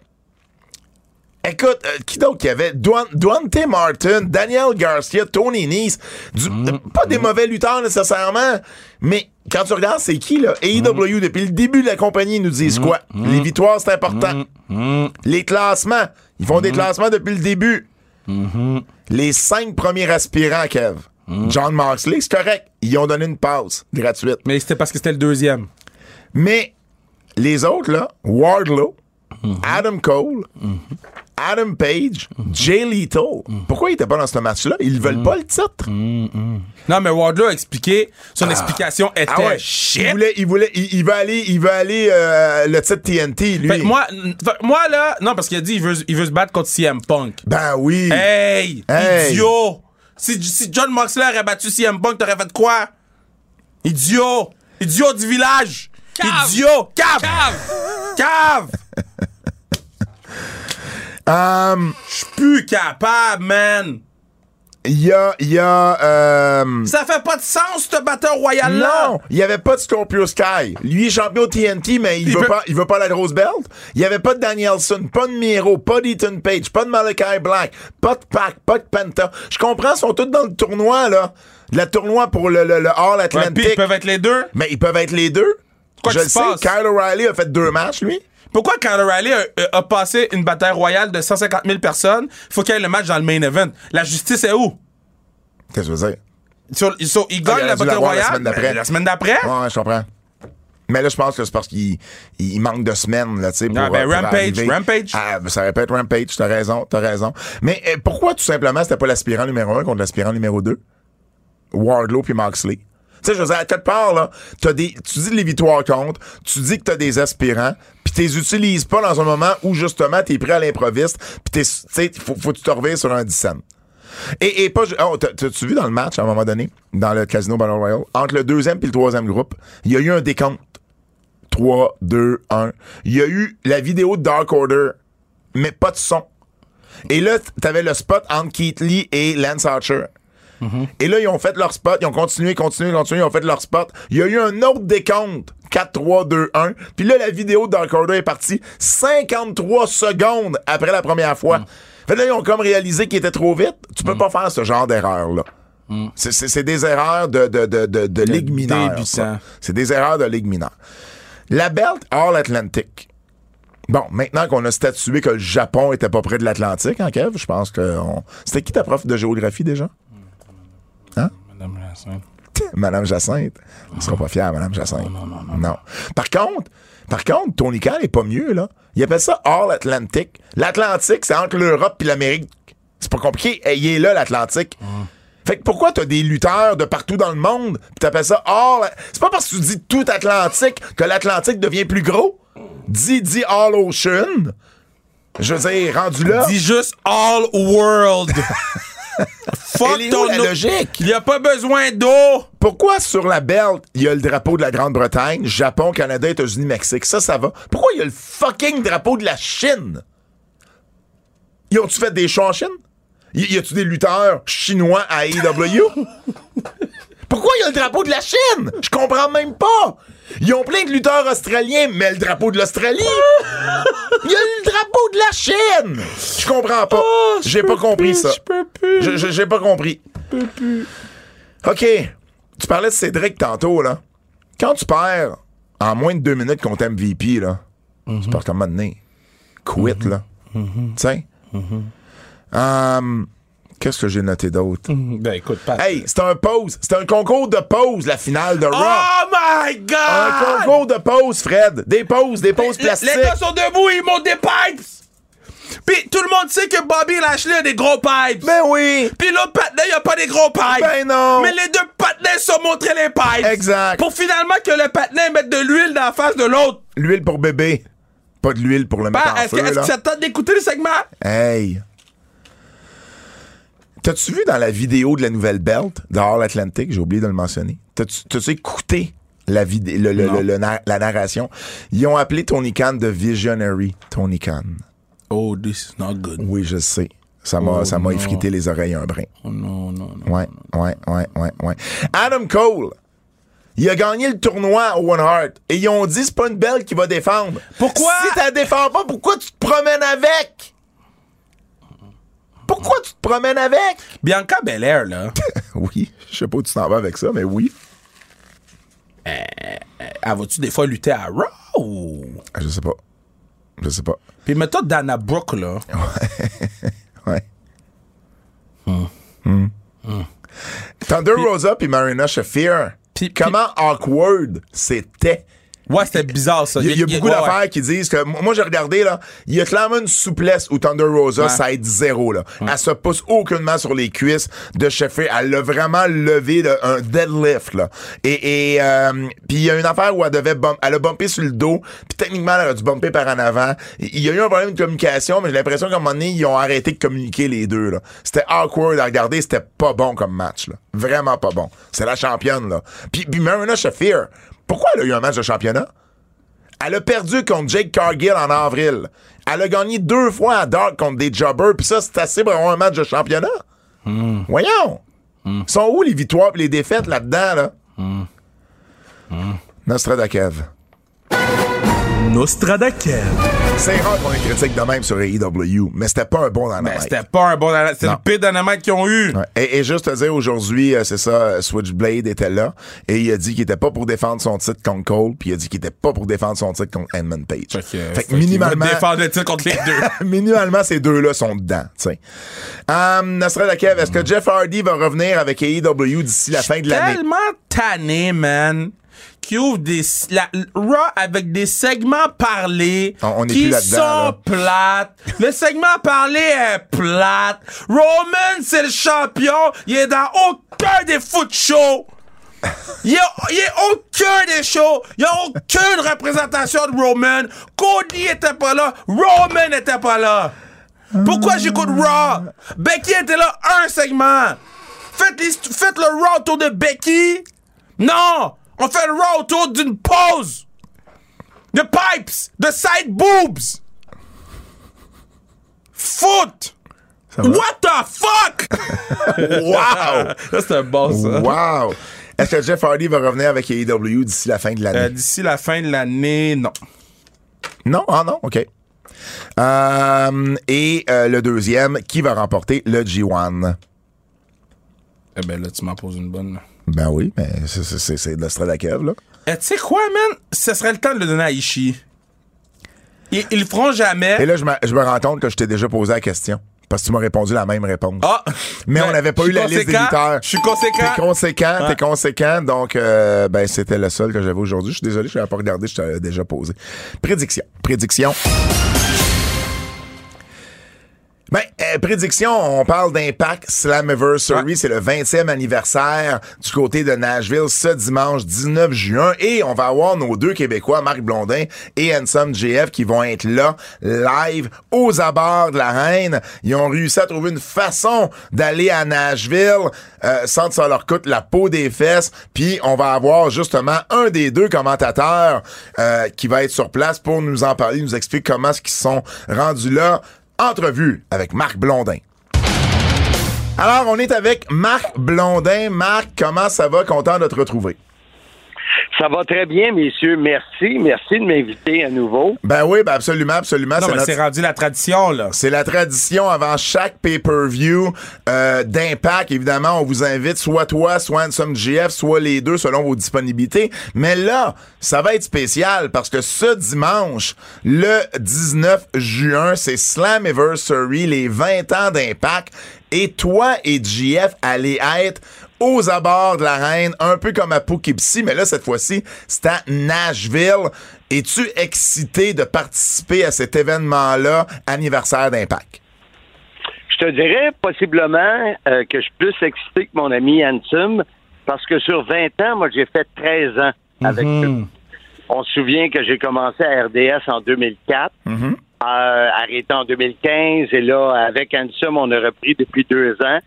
Écoute, euh, qui d'autre qu'il y avait? Duan- Duante Martin, Daniel Garcia, Tony. Du- euh, pas des mauvais lutteurs nécessairement, mais quand tu regardes, c'est qui, là? AEW, depuis le début de la compagnie, ils nous disent quoi? Les victoires, c'est important. Les classements. Ils font des classements depuis le début. Les cinq premiers aspirants, Kev. John Moxley, c'est correct. Ils ont donné une passe gratuite. Mais c'était parce que c'était le deuxième. Mais les autres, là, Wardlow, Adam Cole, Adam Page, Jay Lethal, pourquoi ils étaient pas dans ce match-là? Ils veulent pas le titre. Non, mais Wardlow a expliqué. Son explication était Ah ouais. shit. Il voulait, il voulait, il, il veut aller, il veut aller euh, le titre TNT, lui. Fait moi, fait moi, là, non, parce qu'il a dit il veut, il veut se battre contre CM Punk. Ben oui. Hey, Hey. idiot! Si, si John Moxley aurait battu CM Punk, t'aurais fait quoi? Idiot! Idiot du village! Cave. Idiot! Cave! Cave! Cave! Um, Je suis plus capable, man! Il y a. Il y a. euh, Ça fait pas de sens, ce batteur royal-là. Non, il y avait pas de Scorpio Sky. Lui est champion TNT, mais il, Il veut veut- pas, il veut pas la grosse belt. Il y avait pas de Danielson, pas de Miro, pas d'Ethan Page, pas de Malachi Black, pas de Pac, pas de Penta. Je comprends, ils sont tous dans le tournoi, là. Le tournoi pour le, le, le All Atlantic. ils peuvent être les deux. Mais ils peuvent être les deux. Quoi Je qui le se sais, passe? Kyle O'Reilly a fait deux matchs, lui. Pourquoi Kyle O'Reilly a, a passé une bataille royale de 150 000 personnes? Faut qu'il y ait le match dans le main event. La justice est où? Qu'est-ce que je veux dire? Sur- sur- il gagne aurait la bataille royale? semaine d'après. ben, La semaine d'après? Ouais, je comprends. Mais là, je pense que c'est parce qu'il il il manque de semaines, là, tu sais, pour, Ah, ben, euh, pour Rampage, arriver. Rampage. Ah, ben, ça répète Rampage, t'as raison, t'as raison. Mais euh, pourquoi, tout simplement, c'était pas l'aspirant numéro un contre l'aspirant numéro 2? Wardlow puis Moxley. Tu sais, je veux dire, à quelque part, là, des, tu dis les victoires comptent, tu dis que t'as des aspirants, puis t'es utilises pas dans un moment où, justement, t'es prêt à l'improviste, puis tu sais, faut, faut que tu te reviennes sur un 10 cents. Et, et pas. Oh, t'as- t'as-tu vu dans le match, à un moment donné, dans le Casino Battle Royale, entre le deuxième et le troisième groupe, il y a eu un décompte. 3, 2, 1. Il y a eu la vidéo de Dark Order, mais pas de son. Et là, t'avais le spot entre Keith Lee et Lance Archer. Et là, ils ont fait leur spot, ils ont continué, continué, continué, ils ont fait leur spot. Il y a eu un autre décompte. 4, 3, 2, 1. Puis là, la vidéo de Dark Order est partie 53 secondes après la première fois. Fait que là, ils ont comme réalisé qu'ils étaient trop vite. Tu peux pas faire ce genre d'erreur-là. C'est- C'est des erreurs de, de, de, de, de ligue mineure. C'est des erreurs de ligue mineure. La belt All Atlantic. Bon, maintenant qu'on a statué que le Japon était pas près de l'Atlantique, hein, Kev, je pense que. on- C'était qui ta prof de géographie déjà? Madame Jacinthe. Madame Jacinthe. Ils seront pas fiers, Madame Jacinthe. Non, non, non. Non. Par contre, par contre, Tony Khan est pas mieux, là. Il appelle ça All Atlantic. L'Atlantique, c'est entre l'Europe et l'Amérique. C'est pas compliqué. Il est là, l'Atlantique. Fait que pourquoi t'as des lutteurs de partout dans le monde pis t'appelles ça All... C'est pas parce que tu dis tout Atlantique que l'Atlantique devient plus gros? Dis, dis All Ocean. Je veux dire, rendu là... Dis juste All World. Fuck où, la logique? Il y a pas besoin d'eau. Pourquoi sur la belt, il y a le drapeau de la Grande-Bretagne, Japon, Canada, États-Unis, Mexique? Ça, ça va. Pourquoi il y a le fucking drapeau de la Chine? Ils ont-tu fait des shows en Chine? Y, y a-tu des lutteurs chinois à AEW? Pourquoi il y a le drapeau de la Chine? Je comprends même pas. Ils ont plein de lutteurs australiens, mais le drapeau de l'Australie? Il y a le drapeau de la Chine! Je comprends pas. J'ai pas compris ça. Je plus. J'ai pas compris. OK. Tu parlais de Cédric tantôt, là. Quand tu perds en moins de deux minutes contre MVP, là, tu perds comme donné. Quit, là. Tu sais? Hum, Qu'est-ce que j'ai noté d'autre? Ben écoute, pas. Hey, c'est un pause. C'est un concours de pause, la finale de Raw. Oh my god! Un concours de pause, Fred. Des pauses, des pauses plastiques. Les gars sont debout, ils montent des pipes! Pis tout le monde sait que Bobby Lashley a des gros pipes! Ben oui. Pis l'autre patinet, il a pas des gros pipes! Ben non. Mais les deux patinets se sont montrés les pipes! Exact. Pour finalement que le patinet mette de l'huile dans la face de l'autre! L'huile pour bébé. Pas de l'huile pour le mettre Ben, en est-ce que, feu, est-ce là. que ça te tente d'écouter le segment? Hey. T'as-tu vu dans la vidéo de la nouvelle belt de All Atlantic, j'ai oublié de le mentionner, t'as-tu, écouté la, vidéo, le, le- Non. le- le na- la narration? Ils ont appelé Tony Khan de Visionary Tony Khan. Oh, this is not good. Oui, je sais. Ça m'a, Oh, ça m'a non. effrité les oreilles un brin. Oh non, non, non. Ouais, ouais, ouais, ouais, ouais. Adam Cole, il a gagné le tournoi au One Heart. Et ils ont dit, c'est pas une belle qui va défendre. Pourquoi? Si t'as défends pas, pourquoi tu te promènes avec? Pourquoi tu te promènes avec? Bianca Belair, là, Oui, je sais pas où tu t'en vas avec ça, mais oui. elle va-tu des fois lutter à Raw? ou- Je sais pas. Je sais pas. Puis mettons Dana Brooke, là. Ouais. Hmm. Thunder Rosa puis Marina Shafir. Puis- Comment awkward c'était. Ouais, c'était bizarre, ça. Il y, a- il y a beaucoup ouais, d'affaires ouais. qui disent que. Moi, j'ai regardé, là. Il y a clairement une souplesse où Thunder Rosa, Ouais. ça aide zéro, là. Elle se pousse aucunement sur les cuisses de Sheffield. Elle l'a vraiment levé de, un deadlift, là. Et, et euh, puis il y a une affaire où elle devait bump, elle a bumpé sur le dos, puis techniquement, elle aurait dû bumper par en avant. Il y a eu un problème de communication, mais j'ai l'impression qu'à un moment donné, ils ont arrêté de communiquer les deux, là. C'était awkward à regarder, c'était pas bon comme match, là. Vraiment pas bon. C'est la championne, là. Puis, puis Marina Shafir, pourquoi elle a eu un match de championnat? Elle a perdu contre Jake Cargill en avril. Elle a gagné deux fois à Dark contre des jobbers, puis ça, c'est assez pour avoir un match de championnat. Voyons! Sont où les victoires et les défaites là-dedans, là? Nostradakev. Nostradakev. C'est rare qu'on ait critique de même sur AEW, mais c'était pas un bon dynamite. c'était pas un bon dynamite. C'est le pire dynamite qu'ils ont eu. Ouais. Et, et juste te dire, aujourd'hui, euh, c'est ça, Switchblade était là, et il a dit qu'il était pas pour défendre son titre contre Cole, puis il a dit qu'il était pas pour défendre son titre contre Edmund Page. Fait que, Fait que minimalement, défendre le titre contre les deux. minimalement, ces deux-là sont dedans, tu sais. Um, Nostradakev, est-ce que Jeff Hardy va revenir avec AEW d'ici la fin de l'année? tellement tanné, man. Qui des la, Raw avec des segments parlés On- on est qui sont là. plates. Le segment parlé est plate. Roman, c'est le champion. Il est dans aucun des foot shows. Il y a, a aucun des shows. Il y a aucune représentation de Roman. Cody était pas là. Roman était pas là. Pourquoi j'écoute Raw? Becky était là un segment. Faites, les- faites le Raw autour de Becky. Non! On fait le Raw autour d'une pause. De pipes. De side boobs. Foot. What the fuck? Wow! Ça, c'est un bon, ça. wow! Est-ce que Jeff Hardy va revenir avec AEW d'ici la fin de l'année? Euh, D'ici la fin de l'année, non. Non? Ah non? OK. Euh, et euh, le deuxième, qui va remporter le G1? Eh ben là, tu m'en poses une bonne. Ben oui, mais c'est- c'est Nostradakev, là. Eh, tu sais quoi, man? Ce serait le temps de le donner à Ishii. Ils, ils le feront jamais. Et là, je me, je me rends compte que je t'ai déjà posé la question. Parce que tu m'as répondu la même réponse. Ah! Mais Ben, on n'avait pas eu la liste des lutteurs. Je suis conséquent. T'es conséquent, t'es conséquent. Donc, euh, ben, c'était le seul que j'avais aujourd'hui. Je suis désolé, je l'avais pas regardé, je t'avais déjà posé. Prédiction. Prédiction. Ben, euh, prédiction, on parle d'Impact Slammiversary. Ouais. C'est le 20e anniversaire du côté de Nashville ce dimanche 19 juin. Et on va avoir nos deux Québécois, Marc Blondin et Handsome JF, qui vont être là, live, aux abords de la Reine. Ils ont réussi à trouver une façon d'aller à Nashville euh, sans que ça leur coûte la peau des fesses. Puis on va avoir justement un des deux commentateurs euh, qui va être sur place pour nous en parler, nous expliquer comment est-ce qu'ils sont rendus là. Entrevue avec Marc Blondin. Alors, on est avec Marc Blondin. Marc, comment ça va? Content de te retrouver. Ça va très bien, messieurs. Merci. Merci de m'inviter à nouveau. Ben oui, ben absolument, absolument. Non, C'est mais notre- c'est rendu la tradition, là. C'est la tradition avant chaque pay-per-view euh, d'impact. Évidemment, on vous invite soit toi, soit Handsome GF, soit les deux selon vos disponibilités. Mais là, ça va être spécial parce que ce dimanche, le 19 juin, c'est Slammiversary, les 20 ans d'impact. Et toi et GF allez être aux abords de la reine, un peu comme à Poughkeepsie, mais là, cette fois-ci, c'est à Nashville. Es-tu excité de participer à cet événement-là, anniversaire d'Impact? Je te dirais possiblement euh, que je suis plus excité que mon ami Handsome parce que sur 20 ans, moi, j'ai fait 13 ans avec eux. On se souvient que j'ai commencé à RDS en 2004, euh, arrêté en 2015, et là, avec Handsome, on a repris depuis deux ans.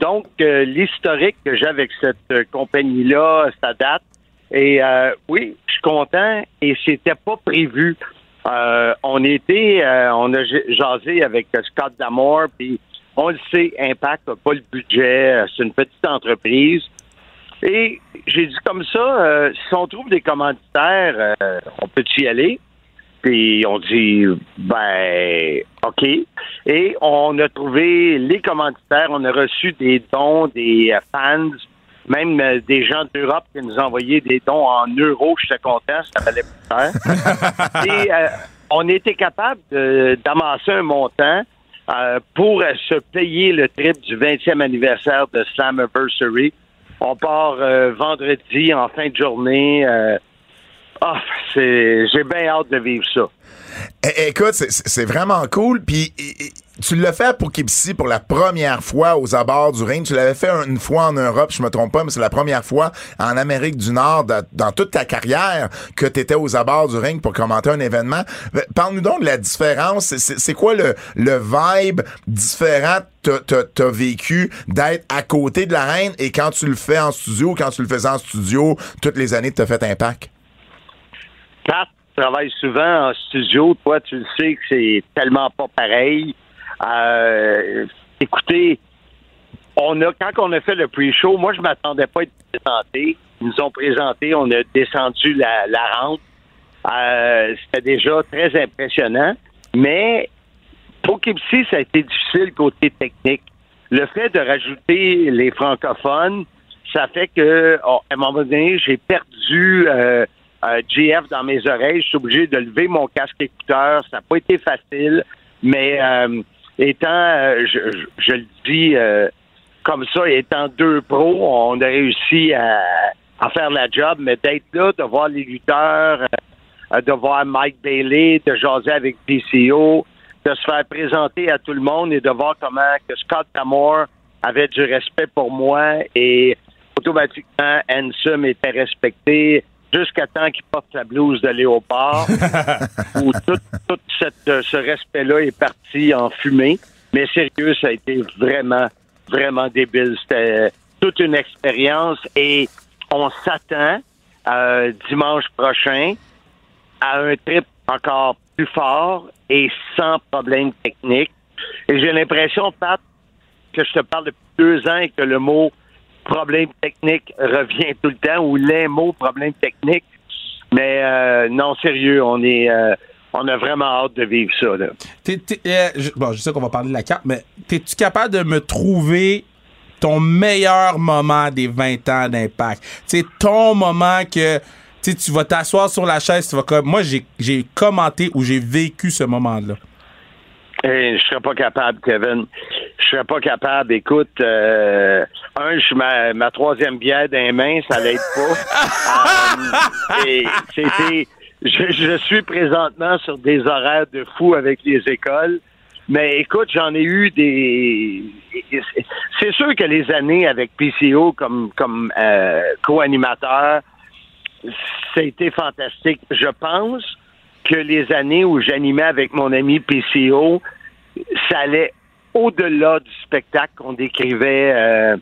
Donc, euh, l'historique que j'ai avec cette euh, compagnie-là, ça date. Et euh, oui, je suis content et c'était pas prévu. On était, on a jasé avec Scott Damore, puis on le sait, Impact n'a pas le budget, c'est une petite entreprise. Et j'ai dit comme ça, si on trouve des commanditaires, on peut y aller. Puis on dit, ben, OK. Et on a trouvé les commanditaires, on a reçu des dons des fans, même euh, des gens d'Europe qui nous envoyaient des dons en euros. J'étais content, ça valait plus cher. Et euh, on était capable d'amasser un montant euh, pour se payer le trip du 20e anniversaire de Slammiversary. On part euh, vendredi en fin de journée. Ah, j'ai bien hâte de vivre ça. Écoute, c'est- vraiment cool. Puis tu l'as fait pour Kipsy pour la première fois aux abords du ring. Tu l'avais fait une fois en Europe, je me trompe pas, mais c'est la première fois en Amérique du Nord dans, toute ta carrière que tu étais aux abords du ring pour commenter un événement. Euh, Parle-nous donc de la différence. C'est- quoi le, vibe différent que t'as- vécu d'être à côté de la reine et quand tu le fais en studio, quand tu le faisais en studio, toutes les années que t'as fait Impact? Pat travaille souvent en studio. Toi, tu le sais que c'est tellement pas pareil. Euh, écoutez, on a, quand on a fait le pre-show, moi, je m'attendais pas à être présenté. Ils nous ont présenté, on a descendu la, la rampe. Euh, C'était déjà très impressionnant. Mais pour Kipsy, ça a été difficile côté technique. Le fait de rajouter les francophones, ça fait que, oh, à un moment donné, j'ai perdu euh, euh, GF dans mes oreilles. Je suis obligé de lever mon casque écouteur. Ça n'a pas été facile, mais euh, étant, euh, je, je- je le dis euh, comme ça, étant deux pros, on a réussi à, à faire la job, mais d'être là, de voir les lutteurs, euh, de voir Mike Bailey, de jaser avec PCO, de se faire présenter à tout le monde et de voir comment que Scott Tamore avait du respect pour moi et automatiquement Ansem était respecté jusqu'à temps qu'il porte sa blouse de léopard où tout, tout cette- euh, ce respect-là est parti en fumée. Mais sérieux, ça a été vraiment, vraiment débile. C'était toute une expérience et on s'attend euh, dimanche prochain à un trip encore plus fort et sans problème technique. Et j'ai l'impression, Pat, que je te parle depuis deux ans et que le mot problème technique revient tout le temps ou les mots problème technique. Mais euh, non, sérieux, on est euh, on a vraiment hâte de vivre ça. Là. Euh, bon, je sais qu'on va parler de la carte, mais es-tu capable de me trouver ton meilleur moment des 20 ans d'impact? C'est ton moment que tu vas t'asseoir sur la chaise, tu vas comme. Moi, j'ai commenté ou j'ai vécu ce moment-là. Eh, je serais pas capable, Kevin. Je serais pas capable. Écoute, euh, un, je suis ma, ma troisième bière dans les mains, ça l'aide pas. Euh, et c'était, je, je suis présentement sur des horaires de fou avec les écoles. Mais écoute, j'en ai eu des. C'est sûr que les années avec PCO comme comme euh, co-animateur, ça a été fantastique. Je pense que les années où j'animais avec mon ami PCO, ça allait au-delà du spectacle qu'on décrivait euh,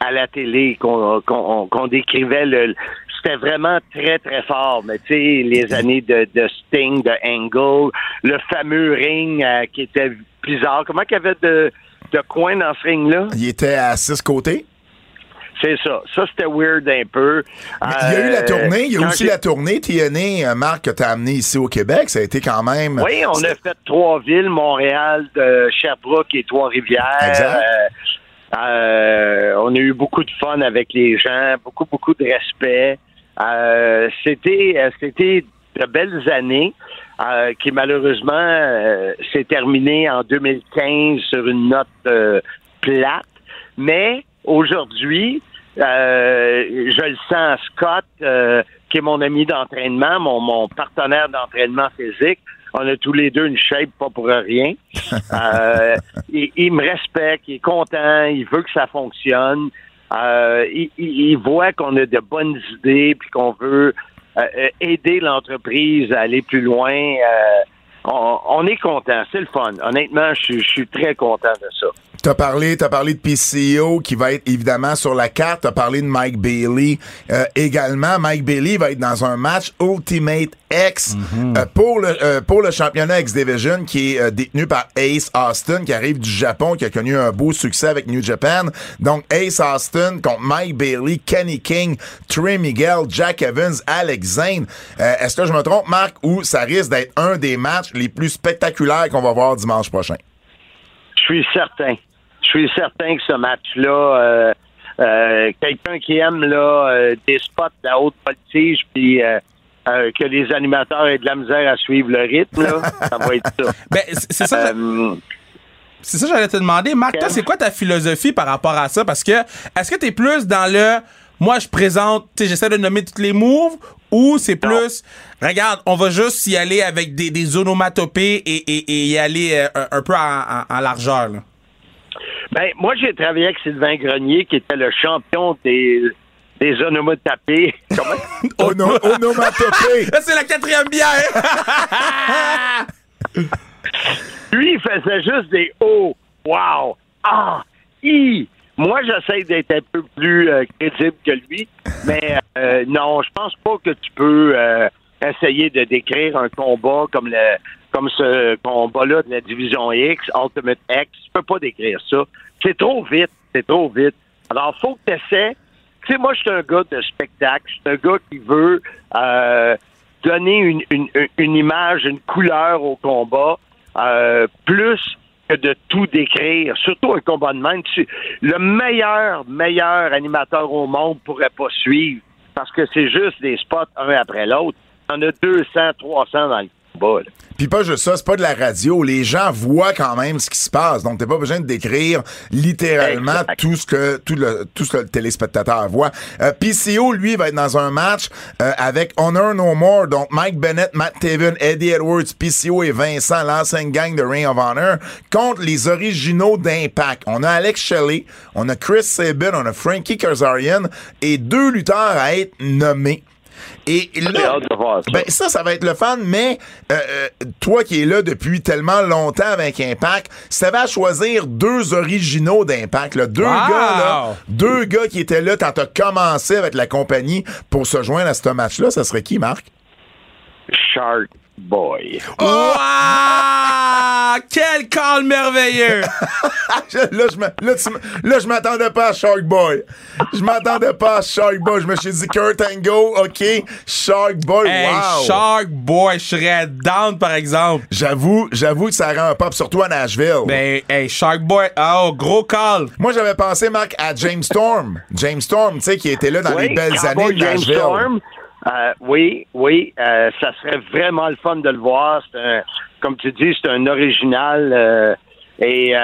à la télé, qu'on décrivait. Le, c'était vraiment très, très fort. Mais tu sais, les années de, de Sting, de Angle, le fameux ring euh, qui était bizarre. Comment qu'il y avait de, de coins dans ce ring-là? Il était à six côtés? C'est ça. Ça, c'était weird un peu. Mais il y a eu la Euh, tournée, il y a aussi la tournée TNA, euh, Marc, que t'as amené ici au Québec. Ça a été quand même. Oui, on a fait trois villes, Montréal, de Sherbrooke et Trois-Rivières. Exact. Euh, euh, on a eu beaucoup de fun avec les gens, beaucoup, beaucoup de respect. Euh, c'était, c'était de belles années euh, qui malheureusement s'est terminé en 2015 sur une note plate. Mais aujourd'hui, euh, je le sens, Scott, euh, qui est mon ami d'entraînement, mon, mon partenaire d'entraînement physique. On a tous les deux une shape pas pour rien. Euh, il, il me respecte, il est content, il veut que ça fonctionne. Il, il- voit qu'on a de bonnes idées puis qu'on veut aider l'entreprise à aller plus loin. On, on est content, c'est le fun. Honnêtement, je je suis très content de ça. T'as parlé, t'as parlé de PCO qui va être évidemment sur la carte. T'as parlé de Mike Bailey euh, également. Mike Bailey va être dans un match Ultimate X euh, pour le euh, pour le championnat X Division qui est euh, détenu par Ace Austin qui arrive du Japon qui a connu un beau succès avec New Japan. Donc Ace Austin contre Mike Bailey, Kenny King, Trey Miguel, Jack Evans, Alex Zane. Euh, Est-ce que je me trompe, Marc, ou ça risque d'être un des matchs les plus spectaculaires qu'on va voir dimanche prochain? Je suis certain. Je suis certain que ce match-là, euh, euh, quelqu'un qui aime là euh, des spots de la haute voltige, puis euh, que les animateurs aient de la misère à suivre le rythme, là, ça va être ça. Ben, c'est ça. Euh, C'est ça que j'allais te demander. Marc, toi, c'est quoi ta philosophie par rapport à ça? Parce que, est-ce que t'es plus dans le, moi, je présente, tu sais, j'essaie de nommer tous les moves, ou c'est plus, regarde, on va juste y aller avec des, des onomatopées et, et, et y aller euh, un, un peu en, en- en largeur, là? Ben, moi, j'ai travaillé avec Sylvain Grenier, qui était le champion des, des onomatopées. Comment? Ono- onomatopée. Là, c'est la quatrième bière! Lui, il faisait juste des oh, wow, ah, i. Moi, j'essaie d'être un peu plus euh, crédible que lui, mais euh, non, je pense pas que tu peux euh, essayer de décrire un combat comme le comme ce combat-là de la division X, Ultimate X. Tu peux pas décrire ça. C'est trop vite. C'est trop vite. Alors, faut que tu essaies. Tu sais, moi, je suis un gars de spectacle. Je suis un gars qui veut euh, donner une, image, une couleur au combat, euh, plus que de tout décrire. Surtout un combat de même. Le meilleur, meilleur animateur au monde pourrait pas suivre parce que c'est juste des spots un après l'autre. En a 200, 300 dans le puis pas juste ça, c'est pas de la radio. Les gens voient quand même ce qui se passe. Donc, t'as pas besoin de décrire littéralement tout ce que tout le tout ce que le téléspectateur voit. Euh, PCO, lui, va être dans un match euh, avec Honor No More. Donc, Mike Bennett, Matt Taven, Eddie Edwards, PCO et Vincent, l'ancienne gang de Ring of Honor, contre les originaux d'Impact. On a Alex Shelley, on a Chris Sabin, on a Frankie Kazarian et deux lutteurs à être nommés. Et là, ça. Ben, ça, ça va être le fun, mais euh, euh, toi qui es là depuis tellement longtemps avec Impact, ça va choisir deux originaux d'Impact, deux gars, là, deux gars qui étaient là quand t'as commencé avec la compagnie pour se joindre à ce match-là, ça serait qui, Marc? Shark Boy. Oh! Quel call merveilleux! là, je m'attendais pas à Shark Boy. Je m'attendais pas à Shark Boy. Je me suis dit Kurt Angle, OK. Shark Boy, hey, wow. Shark Boy, je serais down, par exemple. J'avoue, j'avoue que ça rend un pop, surtout à Nashville. Ben, hey, Shark Boy, oh, gros call. Moi, j'avais pensé, Marc, à James Storm. James Storm, tu sais, qui était là dans les belles années de Nashville. Storm. Euh, oui, oui, euh, ça serait vraiment le fun de le voir. Un, comme tu dis, c'est un original euh, et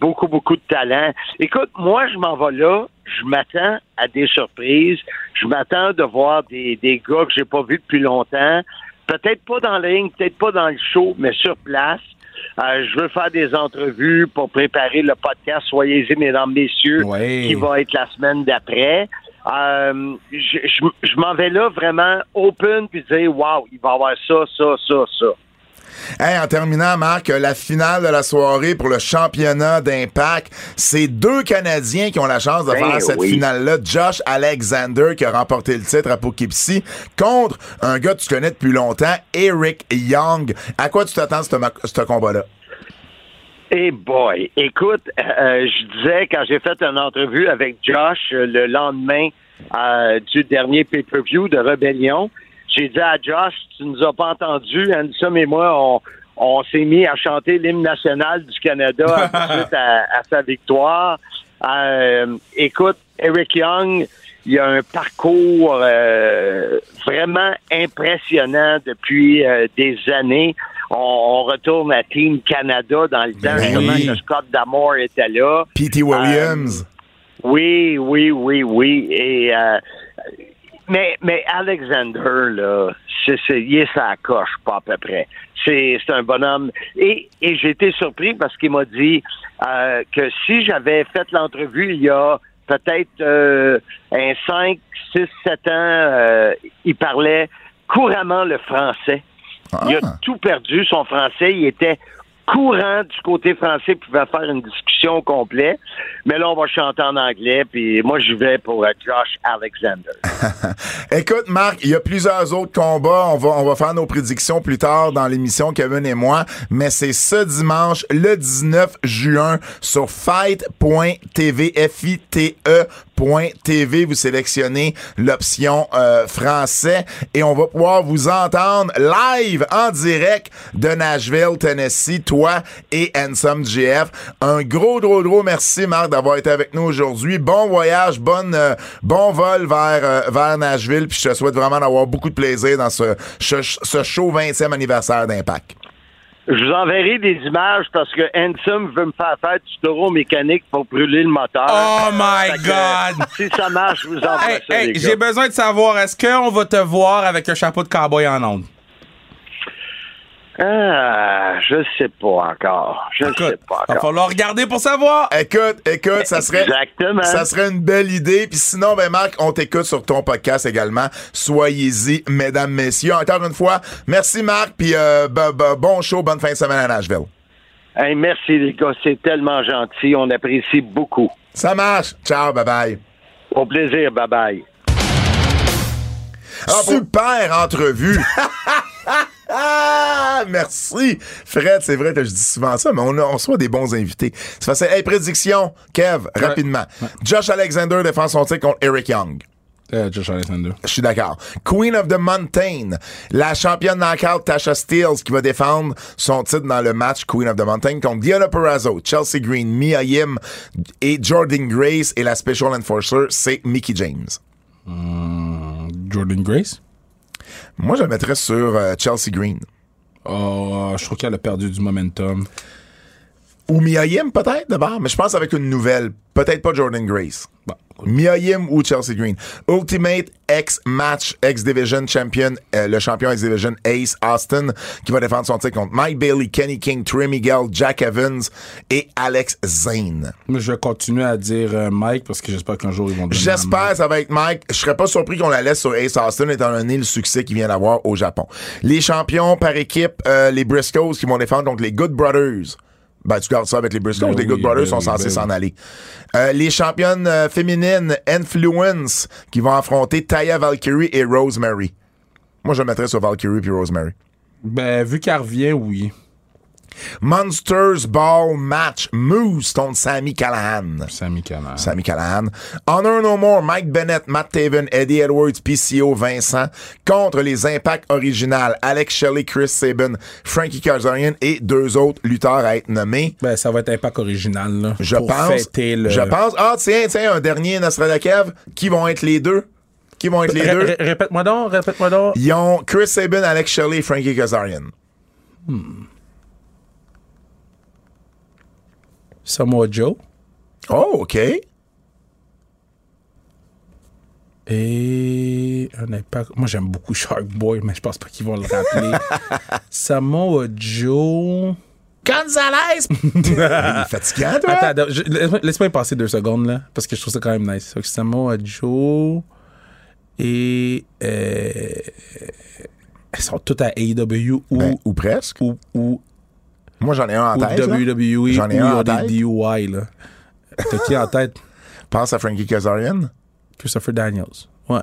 beaucoup, beaucoup de talent. Écoute, moi, je m'en vais là. Je m'attends à des surprises. Je m'attends de voir des, des gars que j'ai pas vus depuis longtemps. Peut-être pas dans la ligne, peut-être pas dans le show, mais sur place. je veux faire des entrevues pour préparer le podcast Soyez-y, mesdames, messieurs, qui va être la semaine d'après. Euh, je, je, m'en vais là vraiment open puis dire wow, il va y avoir ça, ça, ça, ça. Hey, en terminant, Marc, la finale de la soirée pour le championnat d'Impact, c'est deux Canadiens qui ont la chance de ben faire cette finale-là. Josh Alexander qui a remporté le titre à Poughkeepsie contre un gars que tu connais depuis longtemps, Eric Young. À quoi tu t'attends ce, ce Hey boy, écoute, euh, je disais quand j'ai fait une entrevue avec Josh euh, le lendemain euh, du dernier pay-per-view de Rebellion, j'ai dit à Josh, tu nous as pas entendu, Anselm et moi, on, on s'est mis à chanter l'hymne national du Canada suite à, à, sa victoire. écoute, Eric Young, il a un parcours vraiment impressionnant depuis des années on, retourne à Team Canada dans le temps, justement, que Scott Damore était là. P.T. Williams. Euh, oui, oui, oui, oui. Et, euh, mais, mais Alexander, là, c'est, il est sa coche, pas à peu près. C'est, un bonhomme. Et, et j'ai été surpris parce qu'il m'a dit euh, que si j'avais fait l'entrevue il y a peut-être un 5, 6, 7 ans, il parlait couramment le français. Il a ah. tout perdu, son français. Il était courant du côté français, pouvait faire une discussion complète. Mais là, on va chanter en anglais, puis moi, je vais pour euh, Josh Alexander. Écoute, Marc, il y a plusieurs autres combats. On va, on va faire nos prédictions plus tard dans l'émission, Kevin et moi. Mais c'est ce dimanche, le 19 juin, sur fight.tv, F-I-T-E TV, vous sélectionnez l'option euh, français et on va pouvoir vous entendre live en direct de Nashville, Tennessee, toi et Handsome GF. Un gros, gros, gros merci Marc d'avoir été avec nous aujourd'hui. Bon voyage, bonne, euh, bon vol vers, euh, vers Nashville, puis je te souhaite vraiment d'avoir beaucoup de plaisir dans ce, ce show 20e anniversaire d'Impact. Je vous enverrai des images parce que Handsome veut me faire faire du taureau mécanique pour brûler le moteur. Oh my God! si ça marche, je vous envoie ça. J'ai besoin de savoir, est-ce qu'on va te voir avec un chapeau de cowboy en ondes? Ah, je sais pas encore. Je ne sais pas encore. Il va falloir regarder pour savoir. Écoute, écoute, ça serait, ça serait une belle idée. Puis sinon, ben Marc, on t'écoute sur ton podcast également. Soyez-y, mesdames, messieurs. Encore une fois, merci Marc. Puis euh, bon show, bonne fin de semaine à Nashville. Hey, merci les gars, c'est tellement gentil. On apprécie beaucoup. Ça marche. Ciao, bye bye. Au plaisir, bye bye. Alors, pour- Super entrevue. Ah, merci. Fred, c'est vrai que je dis souvent ça, mais on, a, on reçoit des bons invités. C'est facile. Hey, prédiction, Kev, rapidement. Josh Alexander défend son titre contre Eric Young. Euh, Josh Alexander. Je suis d'accord. Queen of the Mountain, la championne knockout Tasha Steeles qui va défendre son titre dans le match Queen of the Mountain contre Diana Perrazzo, Chelsea Green, Mia Yim et Jordan Grace et la Special Enforcer, c'est Mickey James. Jordan Grace? Moi, je le mettrais sur euh, Chelsea Green. Oh, je trouve qu'elle a perdu du momentum. Ou Mia Yim, peut-être, d'abord, mais je pense avec une nouvelle. Peut-être pas Jordan Grace. Bon, Mia Yim ou Chelsea Green. Ultimate X-Match X-Division Champion, euh, le champion X-Division Ace Austin, qui va défendre son titre contre Mike Bailey, Kenny King, Trey Miguel, Jack Evans et Alex Zane. Moi, je vais continuer à dire euh, Mike parce que j'espère qu'un jour ils vont J'espère que ça va être Mike. Je serais pas surpris qu'on la laisse sur Ace Austin étant donné le succès qu'il vient d'avoir au Japon. Les champions par équipe, euh, les Briscoes qui vont défendre donc les Good Brothers. Ben, tu gardes ça avec les Briscoes. Ben les oui, Good Brothers ben sont oui, censés ben s'en oui. aller. Euh, les championnes euh, féminines Influence qui vont affronter Taya Valkyrie et Rosemary. Moi, je mettrais sur Valkyrie puis Rosemary. Ben, vu qu'elle revient, oui. Monsters Ball Match Moose contre Sammy Callahan. Sammy Callahan. Sammy Callahan. Honor No More, Mike Bennett, Matt Taven, Eddie Edwards, PCO, Vincent, contre les Impacts originales, Alex Shelley, Chris Sabin, Frankie Kazarian et deux autres lutteurs à être nommés. Ben, ça va être Impact original, là. Je pour pense. fêter le... Je pense. Ah, tiens, tiens, un dernier Nostradakev. Qui vont être les deux? Qui vont être les deux? ré- Répète-moi donc, répète-moi donc. Ils ont Chris Sabin, Alex Shelley et Frankie Kazarian. Samoa Joe. Oh, OK. Et un impact. Moi, j'aime beaucoup Shark Boy, mais je pense pas qu'ils vont le rappeler. Samoa Joe. Gonzalez! Il est fatigant, toi? Attends, laisse-moi passer deux secondes, là, parce que je trouve ça quand même nice. Donc, Samoa Joe. Et. euh, elles sont toutes à AEW ou. Ben, ou presque. ou, ou, Moi, j'en ai un en ou tête. WWE. J'en ai un en ont des tête. DUI, là. T'as qui en tête? Pense à Frankie Kazarian. Christopher Daniels. Ouais.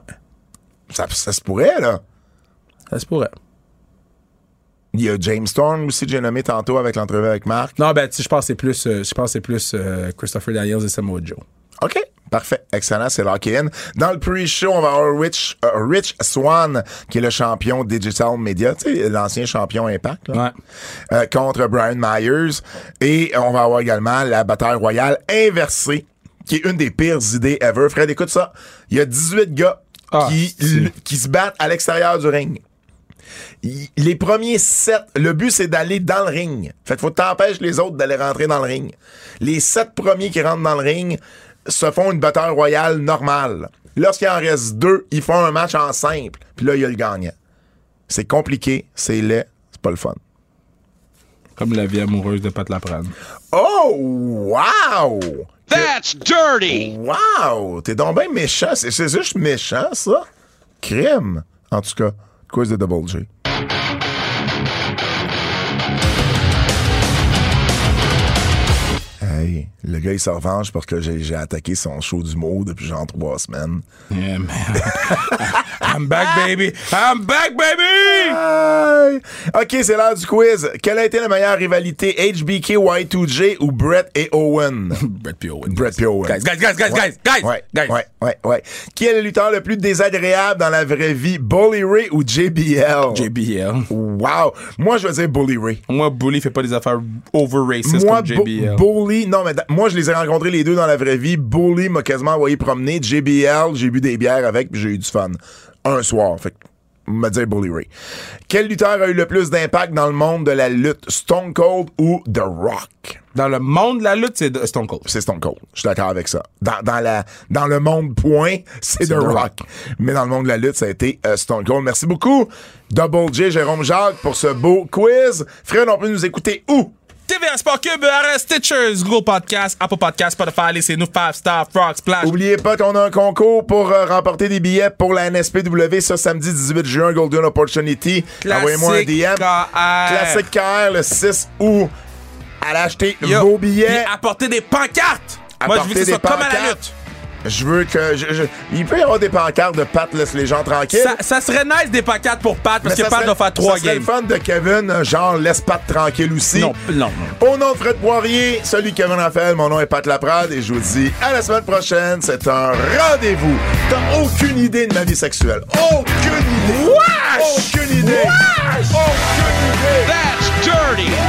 Ça, ça se pourrait, là. Ça se pourrait. Il y a James Storm aussi, que j'ai nommé tantôt avec l'entrevue avec Marc. Non, ben, tu sais, je pense que c'est plus, euh, je pense que c'est plus euh, Christopher Daniels et Samoa Joe. OK. Parfait. Excellent. C'est lock-in. Dans le pre-show, on va avoir Rich, euh, Rich Swan, qui est le champion Digital Media, l'ancien champion Impact, là, Ouais. euh, contre Brian Myers. Et on va avoir également la bataille royale inversée, qui est une des pires idées ever. Fred, écoute ça. Il y a 18 gars Ah, qui, qui se battent à l'extérieur du ring. Y- Les premiers sept, le but c'est d'aller dans le ring. Fait qu'il faut que t'empêches les autres d'aller rentrer dans le ring. Les sept premiers qui rentrent dans le ring se font une bataille royale normale. Lorsqu'il en reste deux, ils font un match en simple. Puis là, il y a le gagnant. C'est compliqué, c'est laid, c'est pas le fun. Comme la vie amoureuse de Pat Laprade. Oh, wow! That's dirty! Wow! T'es donc bien méchant. C'est c'est juste méchant, ça. Crème. En tout cas, quiz de Double J. Hey, le gars, il se revanche parce que j'ai attaqué son show d'humour depuis genre trois semaines. Yeah, man. I'm back, baby! I'm back, baby! OK, c'est l'heure du quiz. Quelle a été la meilleure rivalité, HBK, Y2J ou Brett et Owen? Brett P. Owens. Brett P. Owens. Guys, guys, guys, guys, Ouais, guys, guys, ouais, guys. Ouais, ouais, ouais. Qui est le lutteur le plus désagréable dans la vraie vie, Bully Ray ou JBL? JBL. Wow. Moi, je vais dire Bully Ray. Moi, Bully fait pas des affaires over racist Moi, comme JBL. Bu- Bully, non, mais moi, je les ai rencontrés les deux dans la vraie vie. Bully m'a quasiment envoyé promener. JBL, j'ai bu des bières avec, puis j'ai eu du fun. Un soir. Fait que, me dire Bully Ray. Quel lutteur a eu le plus d'impact dans le monde de la lutte? Stone Cold ou The Rock? Dans le monde de la lutte, c'est Stone Cold. c'est Stone Cold. Je suis d'accord avec ça. Dans, dans, la, dans le monde point, c'est The The Rock. Rock. Mais dans le monde de la lutte, ça a été euh, Stone Cold. Merci beaucoup, Double J, Jérôme Jacques, pour ce beau quiz. Fred, on peut nous écouter où? TVA Sport Cube, RS Stitchers, Google Podcast, Apple Podcast, Spotify, laissez-nous 5 Star, Frog, Splash. Oubliez pas qu'on a un concours pour euh, remporter des billets pour la NSPW ce samedi 18 juin, Golden Opportunity. Envoyez-moi un DM. KR. Classique KR le 6 août. Allez acheter Yo, vos billets. puis apporter des pancartes. Moi, je que ce des soit comme à la pancartes. lutte. Je veux que. je- je- il peut y avoir des pancartes de Pat laisse les gens tranquilles. Ça, ça serait nice des pancartes pour Pat parce mais que Pat doit faire trois games. le fun de Kevin, euh, genre laisse Pat tranquille aussi. Non, non, non. Au nom de Fred Poirier, celui Kevin Raphaël, mon nom est Pat Laprade et je vous dis à la semaine prochaine. C'est un rendez-vous. T'as aucune idée de ma vie sexuelle. Aucune idée. Wesh! Aucune idée. Wesh! Aucune idée. That's dirty.